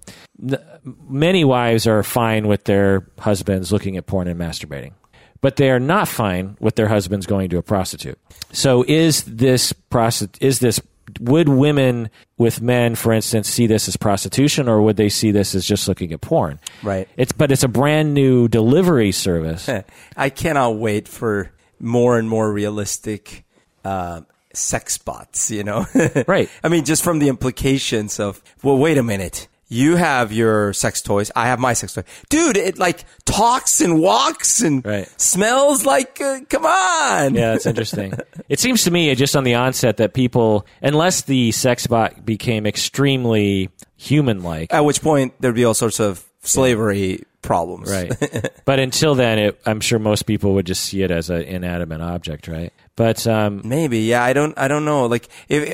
Many wives are fine with their husbands looking at porn and masturbating but they are not fine with their husbands going to a prostitute. So is this prosti- is this would women with men, for instance, see this as prostitution, or would they see this as just looking at porn? Right. It's but it's a brand new delivery service. I cannot wait for more and more realistic uh, sex bots, you know? Right. I mean, just from the implications of, well, wait a minute. You have your sex toys. I have my sex toy. Dude, it like talks and walks and Right. smells like, uh, come on. yeah, that's interesting. it seems to me just on the onset that people, unless the sex bot became extremely human-like, At which point there'd be all sorts of slavery problems. Right. but until then, it, I'm sure most people would just see it as an inanimate object, right? But um, Maybe, yeah. I don't, I don't know. Like, if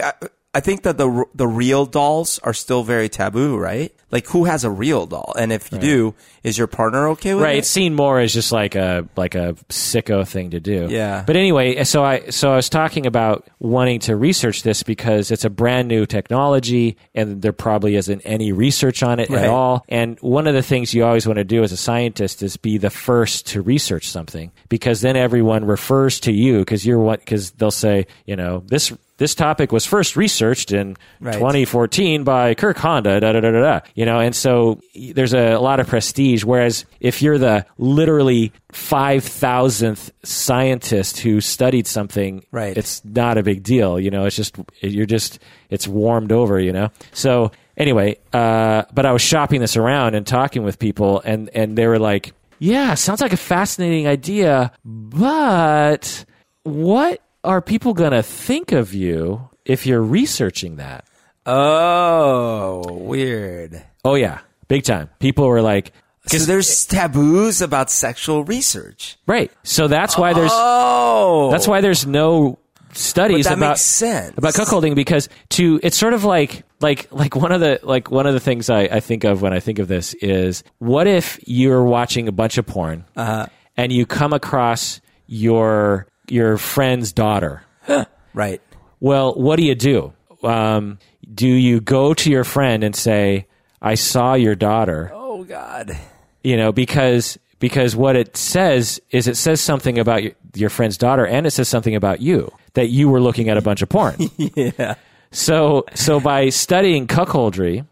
I, think that the the real dolls are still very taboo, right? Like who has a real doll? And if you do, is your partner okay with it? right it? it's seen more as just like a like a sicko thing to do Yeah. but anyway so i so i was talking about wanting to research this because it's a brand new technology and there probably isn't any research on it Right. at all and one of the things you always want to do as a scientist is be the first to research something because then everyone refers to you because you're what because they'll say you know this this topic was first researched in Right. 2014 by Kirk Honda, da da da da da. You know, and so there's a, lot of prestige. Whereas if you're the literally five thousandth scientist who studied something, Right. it's not a big deal. You know, it's just you're just it's warmed over. You know, so anyway, uh, but I was shopping this around and talking with people, and and they were like, "Yeah, sounds like a fascinating idea, but what are people going to think of you if you're researching that?" Oh, weird. Oh yeah, big time. People were like, So there's taboos about sexual research. right. So that's why there's Oh, that's why there's no studies that about makes sense. about cuckolding because to it's sort of like like like one of the like one of the things I, I think of when I think of this is what if you're watching a bunch of porn Uh-huh. and you come across your your friend's daughter. right. Well, what do you do? Um, do you go to your friend and say, "I saw your daughter"? Oh God. you know because because what it says is it says something about your, your friend's daughter and it says something about you that you were looking at a bunch of porn Yeah. so so by studying cuckoldry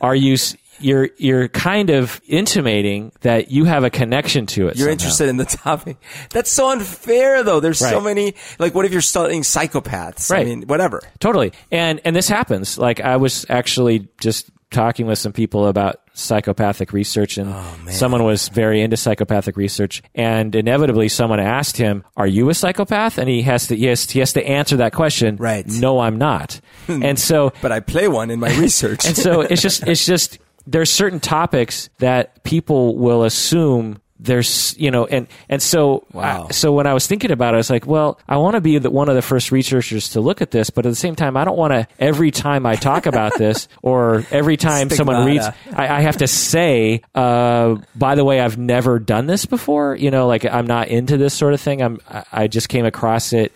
are you you're you're kind of intimating that you have a connection to it You're somehow. interested in the topic. That's so unfair, though. There's so many. Like, what if you're studying psychopaths? Right. I mean, whatever. Totally. And and this happens. Like I was actually just talking with some people about psychopathic research and Oh, someone was very into psychopathic research and inevitably someone asked him, "Are you a psychopath?" and he has to yes, he has to answer that question. Right. No, I'm not. and so But I play one in my research. and so it's just it's just there's certain topics that people will assume there's you know and and so Wow. I- so when I was thinking about it, I was like, well, I want to be the, one of the first researchers to look at this, but at the same time, I don't want to every time I talk about this or every time someone reads, I, I have to say, uh, by the way, I've never done this before. You know, like I'm not into this sort of thing. I'm I, I just came across it.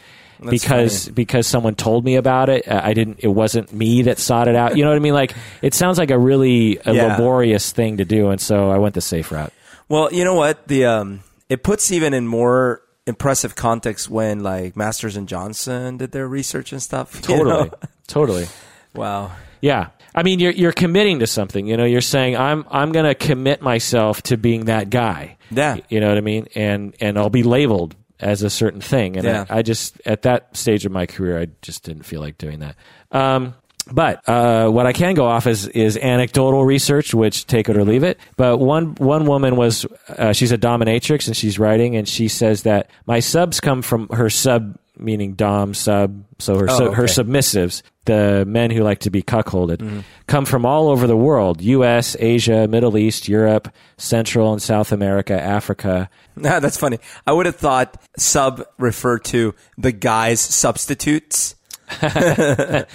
Because because someone told me about it, I didn't. It wasn't me that sought it out. You know what I mean? Like it sounds like a really a Yeah. laborious thing to do, and so I went the safe route. Well, you know what? The um, it puts even in more impressive context when like Masters and Johnson did their research and stuff. Totally, know? totally. Wow. Yeah. I mean, you're you're committing to something. You know, you're saying I'm I'm going to commit myself to being that guy. Yeah. You know what I mean? And and I'll be labeled as a certain thing. And Yeah. I, I just at that stage of my career, I just didn't feel like doing that. Um, but uh, what I can go off is is anecdotal research, which take it or leave it. But one one woman was uh, she's a dominatrix and she's writing, and she says that my subs come from her sub meaning dom sub, so her Oh, sub, her submissives, the men who like to be cuckolded, Mm-hmm. come from all over the world: U.S., Asia, Middle East, Europe, Central and South America, Africa. Nah, that's funny. I would have thought sub referred to the guys substitutes.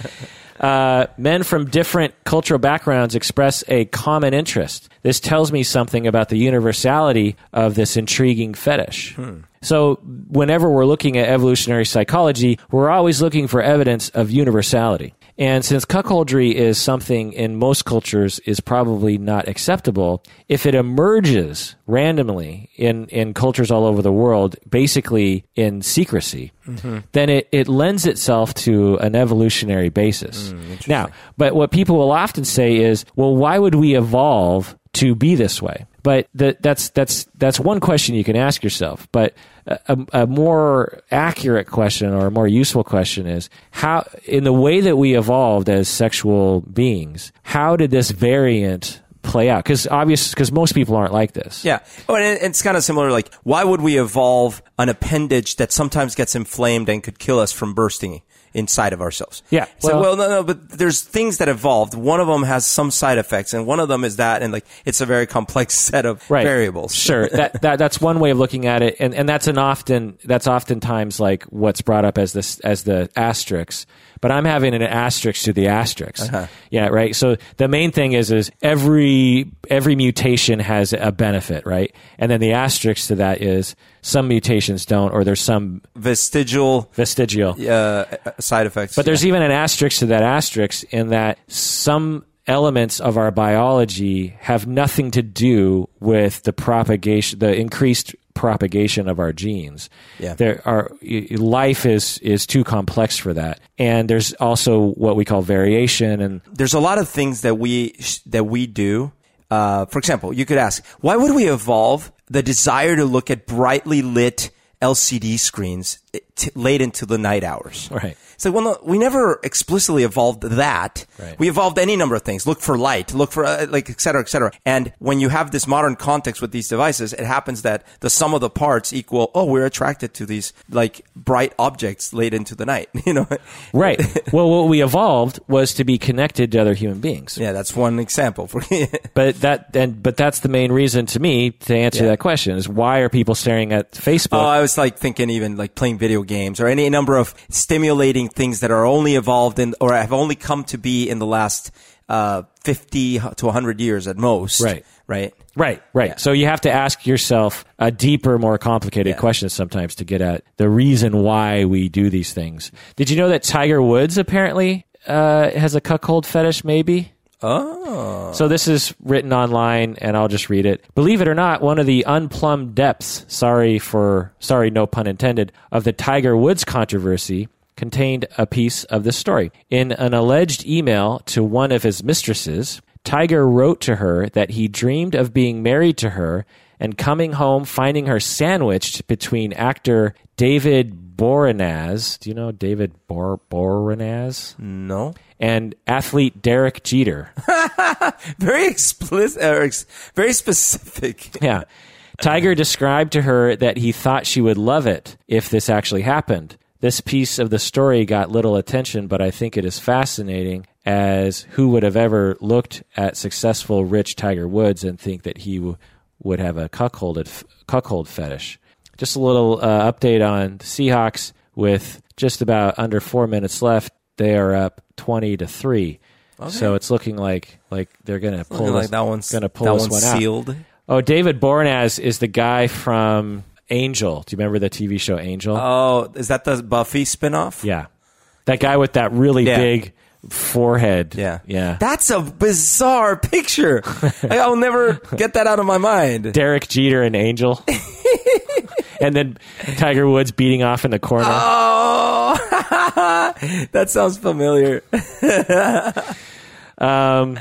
Uh, men from different cultural backgrounds express a common interest. This tells me something about the universality of this intriguing fetish. So, whenever we're looking at evolutionary psychology, we're always looking for evidence of universality. And since cuckoldry is something in most cultures is probably not acceptable, if it emerges randomly in, in cultures all over the world, basically in secrecy, mm-hmm. then it, it lends itself to an evolutionary basis. Mm, now, but what people will often say is, well, why would we evolve to be this way? But the, that's that's that's one question you can ask yourself. But a, a more accurate question or a more useful question is how, in the way that we evolved as sexual beings, how did this variant play out? Because obvious, because most people aren't like this. Yeah. Oh, and it's kind of similar. Like, why would we evolve an appendage that sometimes gets inflamed and could kill us from bursting inside of ourselves. Yeah, So well- well, no, no, but there's things that evolved. One of them has some side effects, and one of them is that, and like it's a very complex set of right. variables. Sure, that, that that's one way of looking at it, and and that's an often that's oftentimes like what's brought up as this as the asterisk. But I'm having an asterisk to the asterisk. Uh-huh. Yeah, right. So the main thing is is every every mutation has a benefit, right? And then the asterisk to that is some mutations don't, or there's some Vestigial vestigial. uh, side effects. But there's even an asterisk to that asterisk in that some elements of our biology have nothing to do with the propagation, the increased propagation of our genes. Yeah. There are life is is too complex for that. And there's also what we call variation and there's a lot of things that we that we do. Uh, for example, you could ask, why would we evolve the desire to look at brightly lit LCD screens t- late into the night hours? Right. So well, no, we never explicitly evolved that. Right. We evolved any number of things. Look for light. Look for uh, like et cetera, et cetera. And when you have this modern context with these devices, it happens that the sum of the parts equal. Oh, we're attracted to these like bright objects late into the night. You know. right. well, what we evolved was to be connected to other human beings. Yeah, that's one example. For But that and but that's the main reason to me to answer Yeah. that question is why are people staring at Facebook? Oh, I was like thinking even like playing video games or any number of stimulating things that are only evolved in or have only come to be in the last uh, 50 to 100 years at most. Right. Right. Right, right. So you have to ask yourself a deeper, more complicated Yeah. question sometimes to get at the reason why we do these things. Did you know that Tiger Woods apparently uh, has a cuckold fetish? Maybe. Oh. So this is written online, and I'll just read it. Believe it or not, one of the unplumbed depths, sorry for, sorry, no pun intended, of the Tiger Woods controversy contained a piece of this story. In an alleged email to one of his mistresses, Tiger wrote to her that he dreamed of being married to her and coming home finding her sandwiched between actor David Boreanaz. Do you know David Bor-? No. And athlete Derek Jeter. Very explicit, or ex- very specific. Yeah. Tiger described to her that he thought she would love it if this actually happened. This piece of the story got little attention, but I think it is fascinating as who would have ever looked at successful, rich Tiger Woods and think that he w- would have a cuckolded, cuckold fetish. Just a little uh, update on the Seahawks with just about under four minutes left. They are up 20 to 3. So it's looking like like they're going to pull this, like that one's going to pull that this one's one out. sealed. Oh, David Boreanaz is the guy from Angel. Do you remember the TV show Angel? Oh, is that the Buffy spinoff? yeah. That guy with that really Yeah. big forehead. Yeah. Yeah. That's a bizarre picture. I'll never get that out of my mind. Derek Jeter and Angel. and then Tiger Woods beating off in the corner. Oh, that sounds familiar. Um,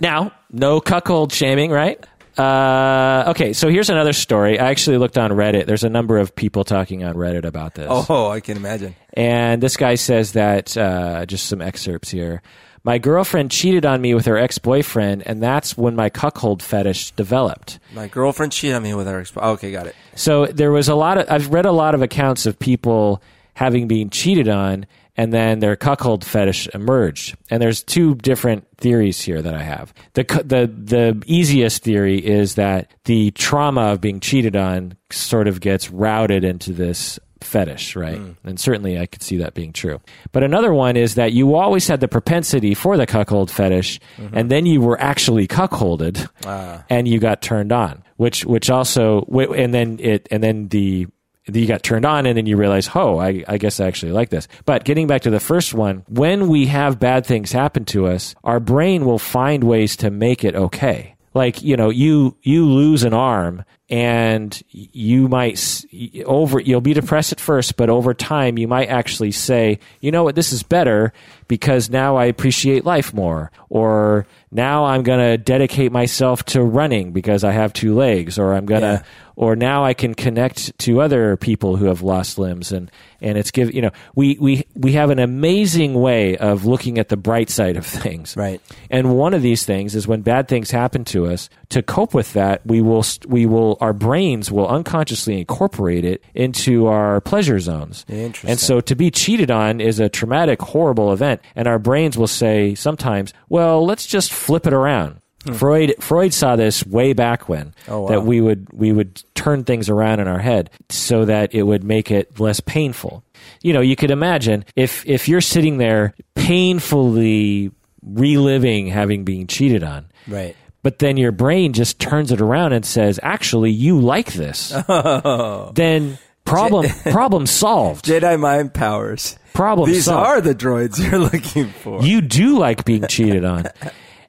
now, no cuckold shaming, right? Uh, okay, so here's another story. I actually looked on Reddit. There's a number of people talking on Reddit about this. Oh, I can imagine. And this guy says that, uh, just some excerpts here. My girlfriend cheated on me with her ex boyfriend, and that's when my cuckold fetish developed. My girlfriend cheated on me with her ex. Oh, okay, got it. So there was a lot of, I've read a lot of accounts of people having been cheated on, and then their cuckold fetish emerged. And there's two different theories here that I have. The, the, the easiest theory is that the trauma of being cheated on sort of gets routed into this fetish, right? Mm. And certainly I could see that being true. But another one is that you always had the propensity for the cuckold fetish, mm-hmm. and then you were actually cuckolded, ah. and you got turned on, which which also, and then it, and then the you got turned on and then you realize, oh, I, I guess I actually like this. But getting back to the first one, when we have bad things happen to us, our brain will find ways to make it okay. Like, you know, you, you lose an arm and you might over, you'll be depressed at first, but over time you might actually say, you know what, this is better because now I appreciate life more. Or now I'm going to dedicate myself to running because I have two legs or I'm going to, Yeah. or now I can connect to other people who have lost limbs and and it's give you know we we we have an amazing way of looking at the bright side of things Right. and one of these things is when bad things happen to us to cope with that we will we will will our brains will unconsciously incorporate it into our pleasure zones. Interesting. And so to be cheated on is a traumatic, horrible event, and our brains will say sometimes, "Well, let's just flip it around." Freud Freud saw this way back when Hmm. Oh, wow. that we would we would turn things around in our head so that it would make it less painful. You know, you could imagine if if you're sitting there painfully reliving having been cheated on, Right. But then your brain just turns it around and says, "Actually, you like this." Oh. Then problem problem solved. Jedi mind powers. Problem These solved. are the droids you're looking for. you do like being cheated on.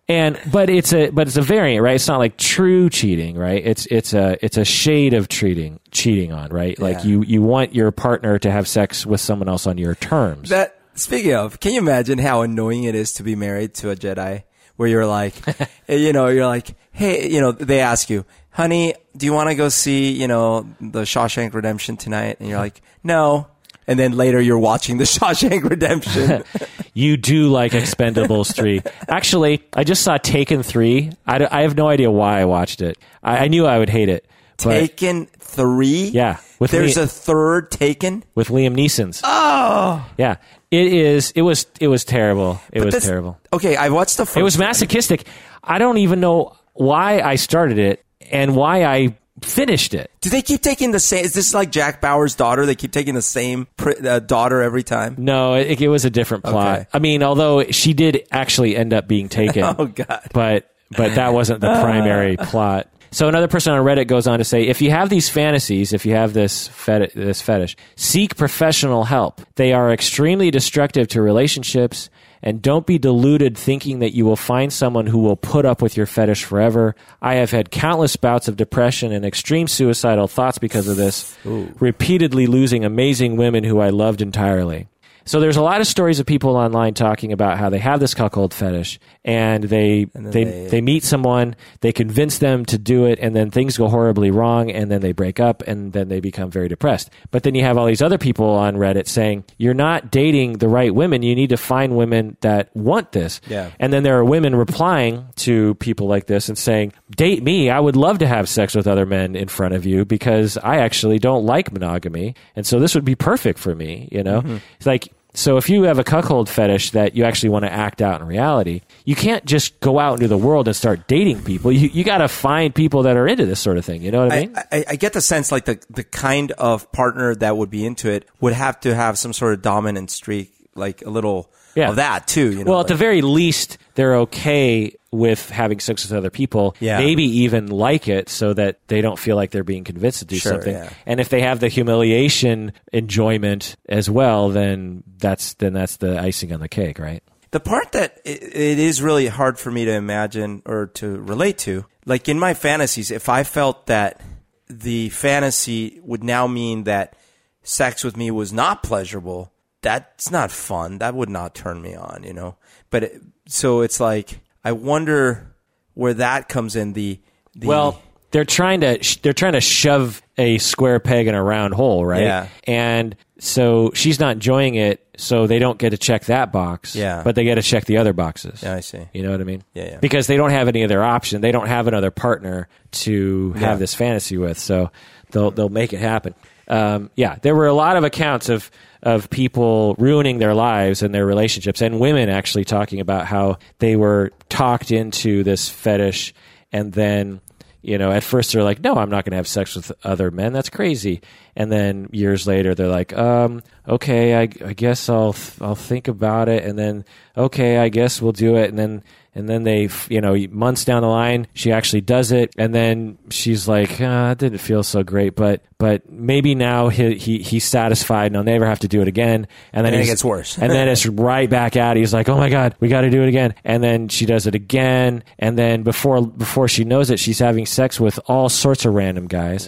And but it's a but it's a variant, right? It's not like true cheating, right? It's it's a it's a shade of cheating cheating on, right? Like Yeah. you you want your partner to have sex with someone else on your terms. That speaking of, can you imagine how annoying it is to be married to a Jedi? Where you're like, eh, you know, you're like, hey, you know, they ask you, honey, do you want to go see, you know, the Shawshank Redemption tonight? And you're like, no. And then later you're watching the Shawshank Redemption. you do like Expendables 3. Actually, I just saw Taken 3. I, d- I have no idea why I watched it. I, I knew I would hate it. But Taken three. Yeah, with There's a third Taken. with Liam Neeson's. Oh, Yeah. It is it was it was terrible. It was That's- terrible. Okay, I watched the first. It was masochistic. I don't even know why I started it and why I finished it. Do they keep taking the same? Is this like Jack Bauer's daughter? They keep taking the same pr- uh, daughter every time. No, it, it was a different plot. Okay. I mean, although she did actually end up being taken. Oh God. but but that wasn't the primary plot. So another person on Reddit goes on to say, if you have these fantasies, if you have this feti- this fetish, seek professional help. They are extremely destructive to relationships, and don't be deluded thinking that you will find someone who will put up with your fetish forever. I have had countless bouts of depression and extreme suicidal thoughts because of this, repeatedly losing amazing women who I loved entirely. So there's a lot of stories of people online talking about how they have this cuckold fetish and they then they, they- they meet someone, they convince them to do it, and then things go horribly wrong, and then they break up, and then they become very depressed. But then you have all these other people on Reddit saying you're not dating the right women. You need to find women that want this. Yeah. And then there are women replying to people like this and saying, "Date me. I would love to have sex with other men in front of you because I actually don't like monogamy, and so this would be perfect for me." You know, mm-hmm. it's like. So if you have a cuckold fetish that you actually want to act out in reality, you can't just go out into the world and start dating people. You you got to find people that are into this sort of thing. You know what I mean? I, I, I get the sense like the the kind of partner that would be into it would have to have some sort of dominant streak, like a little Yeah. of that too. You know, well, at the very least, they're okay with having sex with other people. Yeah. Maybe even like it so that they don't feel like they're being convinced to do Sure, something. yeah. And if they have the humiliation enjoyment as well, then that's then that's the icing on the cake, right? the part that it is really hard for me to imagine or to relate to, like in my fantasies, if I felt that the fantasy would now mean that sex with me was not pleasurable, that's not fun. That would not turn me on, you know. But it, so it's like I wonder where that comes in. The, the Well, they're trying to sh- they're trying to shove a square peg in a round hole, right? Yeah. And so she's not enjoying it, so they don't get to check that box. Yeah. But they get to check the other boxes. yeah, I see. You know what I mean? Yeah, yeah. Because they don't have any other option. They don't have another partner to have Yeah. this fantasy with, so they'll they'll make it happen. Um, yeah, there were a lot of accounts of of people ruining their lives and their relationships, and women actually talking about how they were talked into this fetish, and then you know, at first they're like, "No, I'm not going to have sex with other men. That's crazy." And then years later, they're like, um, "Okay, I, I guess I'll I'll think about it." And then, "Okay, I guess we'll do it." And then and then they, you know, months down the line, she actually does it, and then she's like, uh, "It didn't feel so great," but but maybe now he, he he's satisfied, and I'll never have to do it again. And then And it gets worse. and then it's right back at. He's like, "Oh my god, we got to do it again." And then she does it again, and then before before she knows it, she's having sex with all sorts of random guys.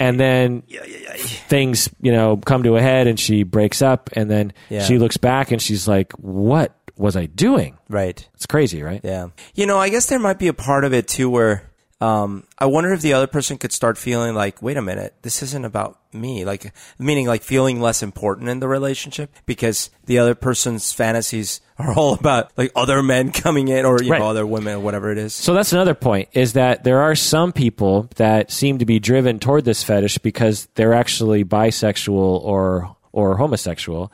And then things, you know, come to a head, and she breaks up, and then Yeah. she looks back, and she's like, "What was I doing?" Right. It's crazy, right? Yeah. You know, I guess there might be a part of it too where um, I wonder if the other person could start feeling like, wait a minute, this isn't about me. Like, meaning like feeling less important in the relationship because the other person's fantasies are all about like other men coming in or, you Right. know, other women or whatever it is. So that's another point is that there are some people that seem to be driven toward this fetish because they're actually bisexual or or homosexual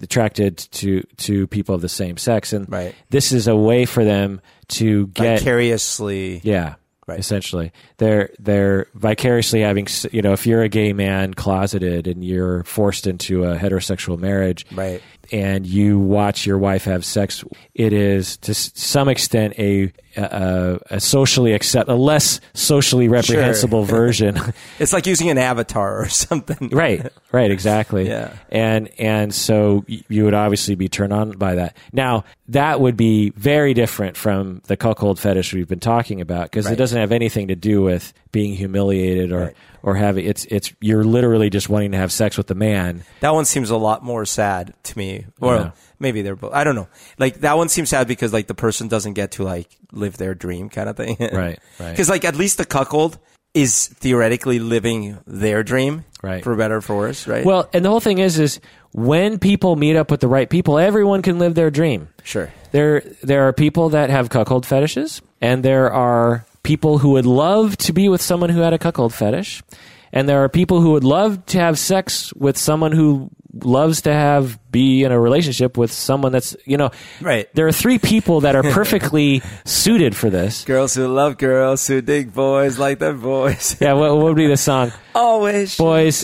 attracted to to people of the same sex and Right. this is a way for them to get Vicariously. yeah Right. essentially they're they're vicariously having you know if you're a gay man closeted and you're forced into a heterosexual marriage Right. And you watch your wife have sex, it is to some extent a a, a socially accept a less socially reprehensible version. It's like using an avatar or something. right, right, exactly. Yeah. and and so you would obviously be turned on by that. Now that would be very different from the cuckold fetish we've been talking about because it doesn't have anything to do with being humiliated or. Right. Or having it's it's you're literally just wanting to have sex with the man. That one seems a lot more sad to me. Or Yeah. maybe they're both. I don't know. Like that one seems sad because like the person doesn't get to like live their dream kind of thing. Right, right. Because like at least the cuckold is theoretically living their dream. Right. For better or for worse, right? Well, and the whole thing is, is when people meet up with the right people, everyone can live their dream. sure. There, there are people that have cuckold fetishes, and there are people who would love to be with someone who had a cuckold fetish, and there are people who would love to have sex with someone who loves to have be in a relationship with someone that's you know Right. there are three people that are perfectly suited for this Girls who love girls who dig boys like their boys. yeah what, what would be the song Always boys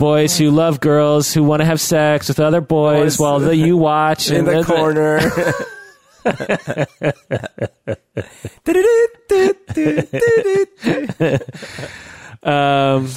boys who love girls who want to have sex with other boys Boys while the, you watch in and the corner. Um,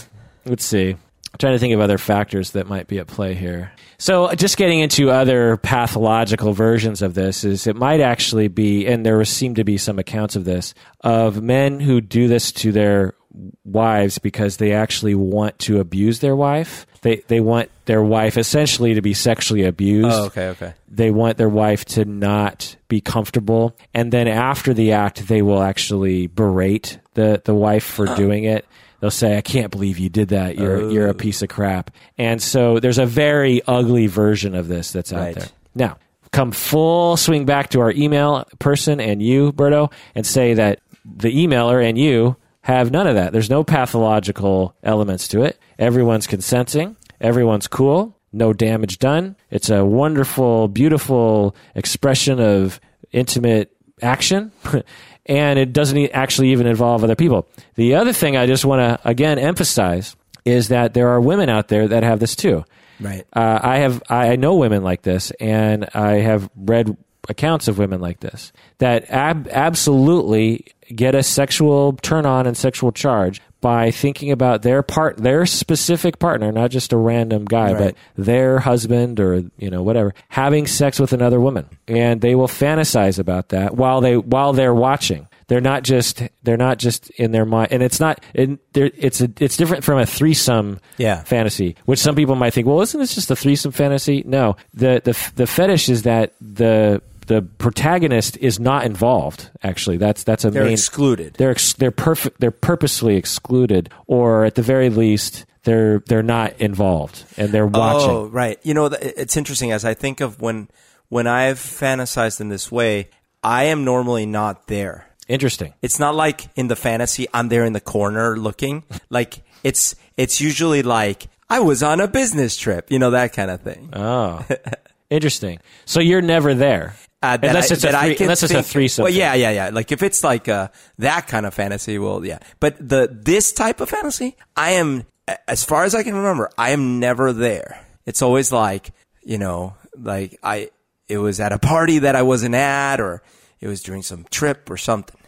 let's see. I'm trying to think of other factors that might be at play here. So, just getting into other pathological versions of this is it might actually be, and there seem to be some accounts of this, of men who do this to their wives because they actually want to abuse their wife. They they want their wife essentially to be sexually abused. Oh, okay, okay. they want their wife to not be comfortable. And then after the act they will actually berate the the wife for uh. doing it. They'll say i can't believe you did that. You're oh. you're a piece of crap. And so there's a very ugly version of this that's out Right. there. Now come full swing back to our email person and you berto and say that the emailer and you have none of that. There's no pathological elements to it everyone's consenting everyone's cool no damage done. It's a wonderful, beautiful expression of intimate action. and it doesn't actually even involve other people. The other thing I just want to, again, emphasize is that there are women out there that have this too. Right. Uh, I have I know women like this, and I have read accounts of women like this that ab- absolutely get a sexual turn on and sexual charge by thinking about their part, their specific partner, not just a random guy, Right. but their husband or you know whatever, having sex with another woman, and they will fantasize about that while they while they're watching. They're not just they're not just in their mind, and it's not. In, there- it's a, it's different from a threesome Yeah. fantasy, which some people might think, well, isn't this just a threesome fantasy? No, the the the fetish is that the the protagonist is not involved. Actually, that's that's a They're main. excluded. They're ex, they're perfect. They're purposely excluded, or at the very least, they're they're not involved and they're oh, watching. Oh, right. You know, it's interesting as I think of when when I've fantasized in this way, I am normally not there. Interesting. It's not like in the fantasy I'm there in the corner looking. Like it's it's usually like I was on a business trip, you know that kind of thing. Oh, interesting. So you're never there, Uh, unless I- it's a three, unless it's a threesome. Well, yeah, yeah, yeah. Like if it's like uh, that kind of fantasy, well, yeah. But the this type of fantasy, I am, as far as I can remember, I am never there. It's always like you know, like I, it was at a party that I wasn't at, or it was during some trip or something.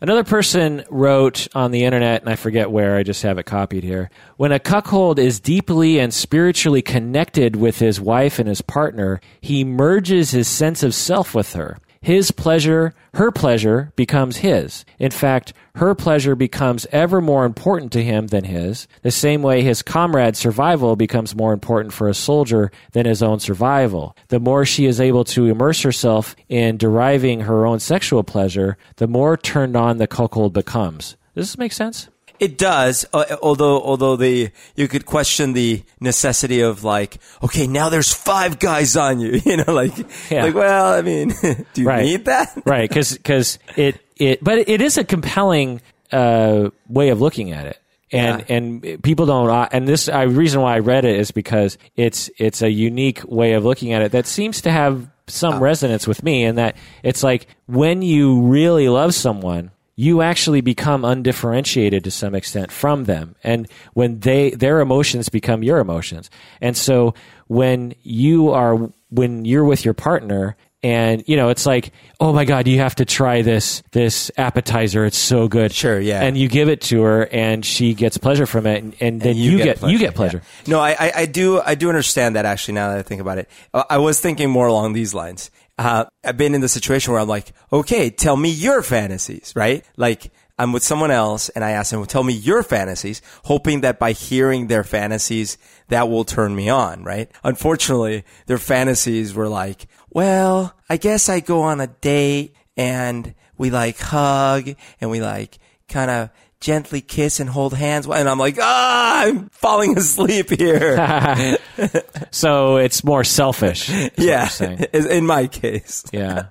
Another person wrote on the internet, and I forget where, I just have it copied here. When a cuckold is deeply and spiritually connected with his wife and his partner, he merges his sense of self with her. His pleasure, her pleasure, becomes his. In fact, her pleasure becomes ever more important to him than his, the same way his comrade's survival becomes more important for a soldier than his own survival. The more she is able to immerse herself in deriving her own sexual pleasure, the more turned on the cuckold becomes. Does this make sense? It does, uh, although although the you could question the necessity of like, okay, now there's five guys on you, you know, like Yeah. like well, I mean, do you Right. need that? right because it it but it is a compelling uh, way of looking at it and Yeah. and people don't uh, and this I reason why I read it is because it's it's a unique way of looking at it that seems to have some resonance with me and that it's like when you really love someone you actually become undifferentiated to some extent from them and when they their emotions become your emotions and so when you are when you're with your partner and you know it's like oh my god you have to try this this appetizer it's so good Sure, yeah. and you give it to her and she gets pleasure from it and, and then you, get, you get pleasure yeah. No, I, I I do I do understand that actually. Now that I think about it, I was thinking more along these lines. Uh, I've been in the situation where I'm like, okay, tell me your fantasies, right? Like. I'm with someone else and I ask them, well, tell me your fantasies, hoping that by hearing their fantasies, that will turn me on, right? Unfortunately, their fantasies were like, well, I guess I go on a date and we like hug and we like kind of gently kiss and hold hands. And I'm like, ah, I'm falling asleep here. so it's more selfish yeah. In my case. yeah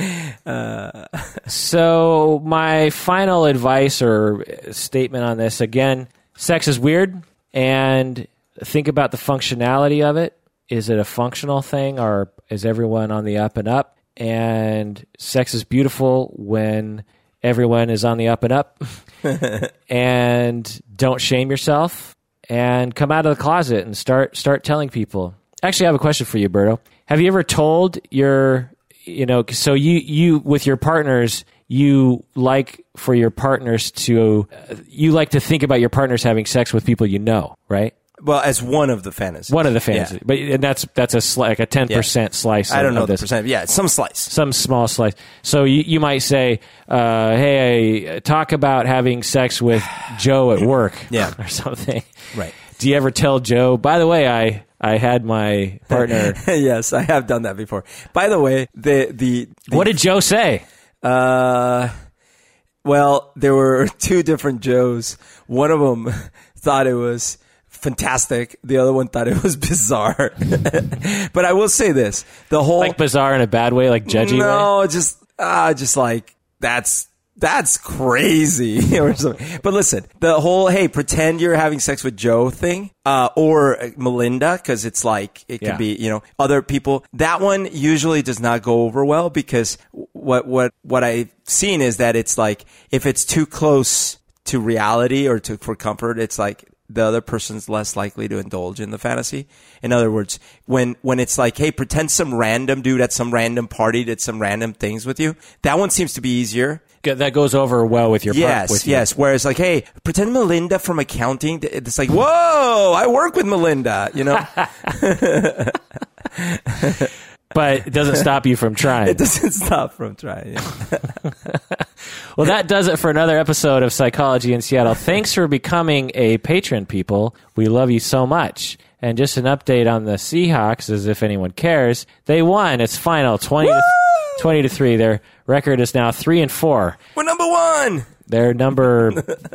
so my final advice or statement on this again sex is weird and think about the functionality of it is it a functional thing or is everyone on the up and up and sex is beautiful when everyone is on the up and up and don't shame yourself and come out of the closet and start start telling people. Actually i have a question for you berto. Have you ever told your you know so you you with your partners you like for your partners to uh, you like to think about your partners having sex with people you know right Well, as one of the fantasies. one of the fantasies Yeah. but and that's that's a sli- like a 10% slice I don't know the this percent. Yeah, some slice. some small slice. So you, you might say, uh, "Hey, talk about having sex with Joe at work, Yeah. or something." Right. Do you ever tell Joe? By the way, I I had my partner. yes, I have done that before. By the way, the the, the what did Joe say? Uh, well, there were two different Joes. One of them thought it was fantastic. The other one thought it was bizarre. but I will say this: the whole Like bizarre in a bad way, like judgy way. no, just ah, just like that's that's crazy or something. But listen, the whole hey, pretend you're having sex with Joe thing, uh, or uh, Melinda, because it's like it could Yeah. be you know other people. That one usually does not go over well because what what what I've seen is that it's like if it's too close to reality or to for comfort, it's like the other person's less likely to indulge in the fantasy. In other words, when when it's like, hey, pretend some random dude at some random party did some random things with you, that one seems to be easier. That goes over well with your par- Yes, with yes. Whereas like, hey, pretend Melinda from accounting. It's like, whoa, I work with Melinda. You know, but it doesn't stop you from trying. it doesn't stop from trying. Well, that does it for another episode of Psychology in Seattle. Thanks for becoming a patron, people. We love you so much. And just an update on the Seahawks, as if anyone cares. They won. It's final 20 to, 20 to 3. Their record is now 3 and 4. We're number one. They're number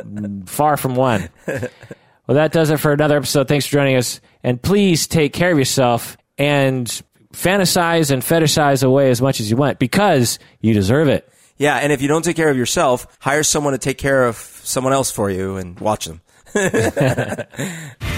far from one. Well, that does it for another episode. Thanks for joining us. And please take care of yourself and fantasize and fetishize away as much as you want because you deserve it. Yeah, and if you don't take care of yourself, hire someone to take care of someone else for you and watch them.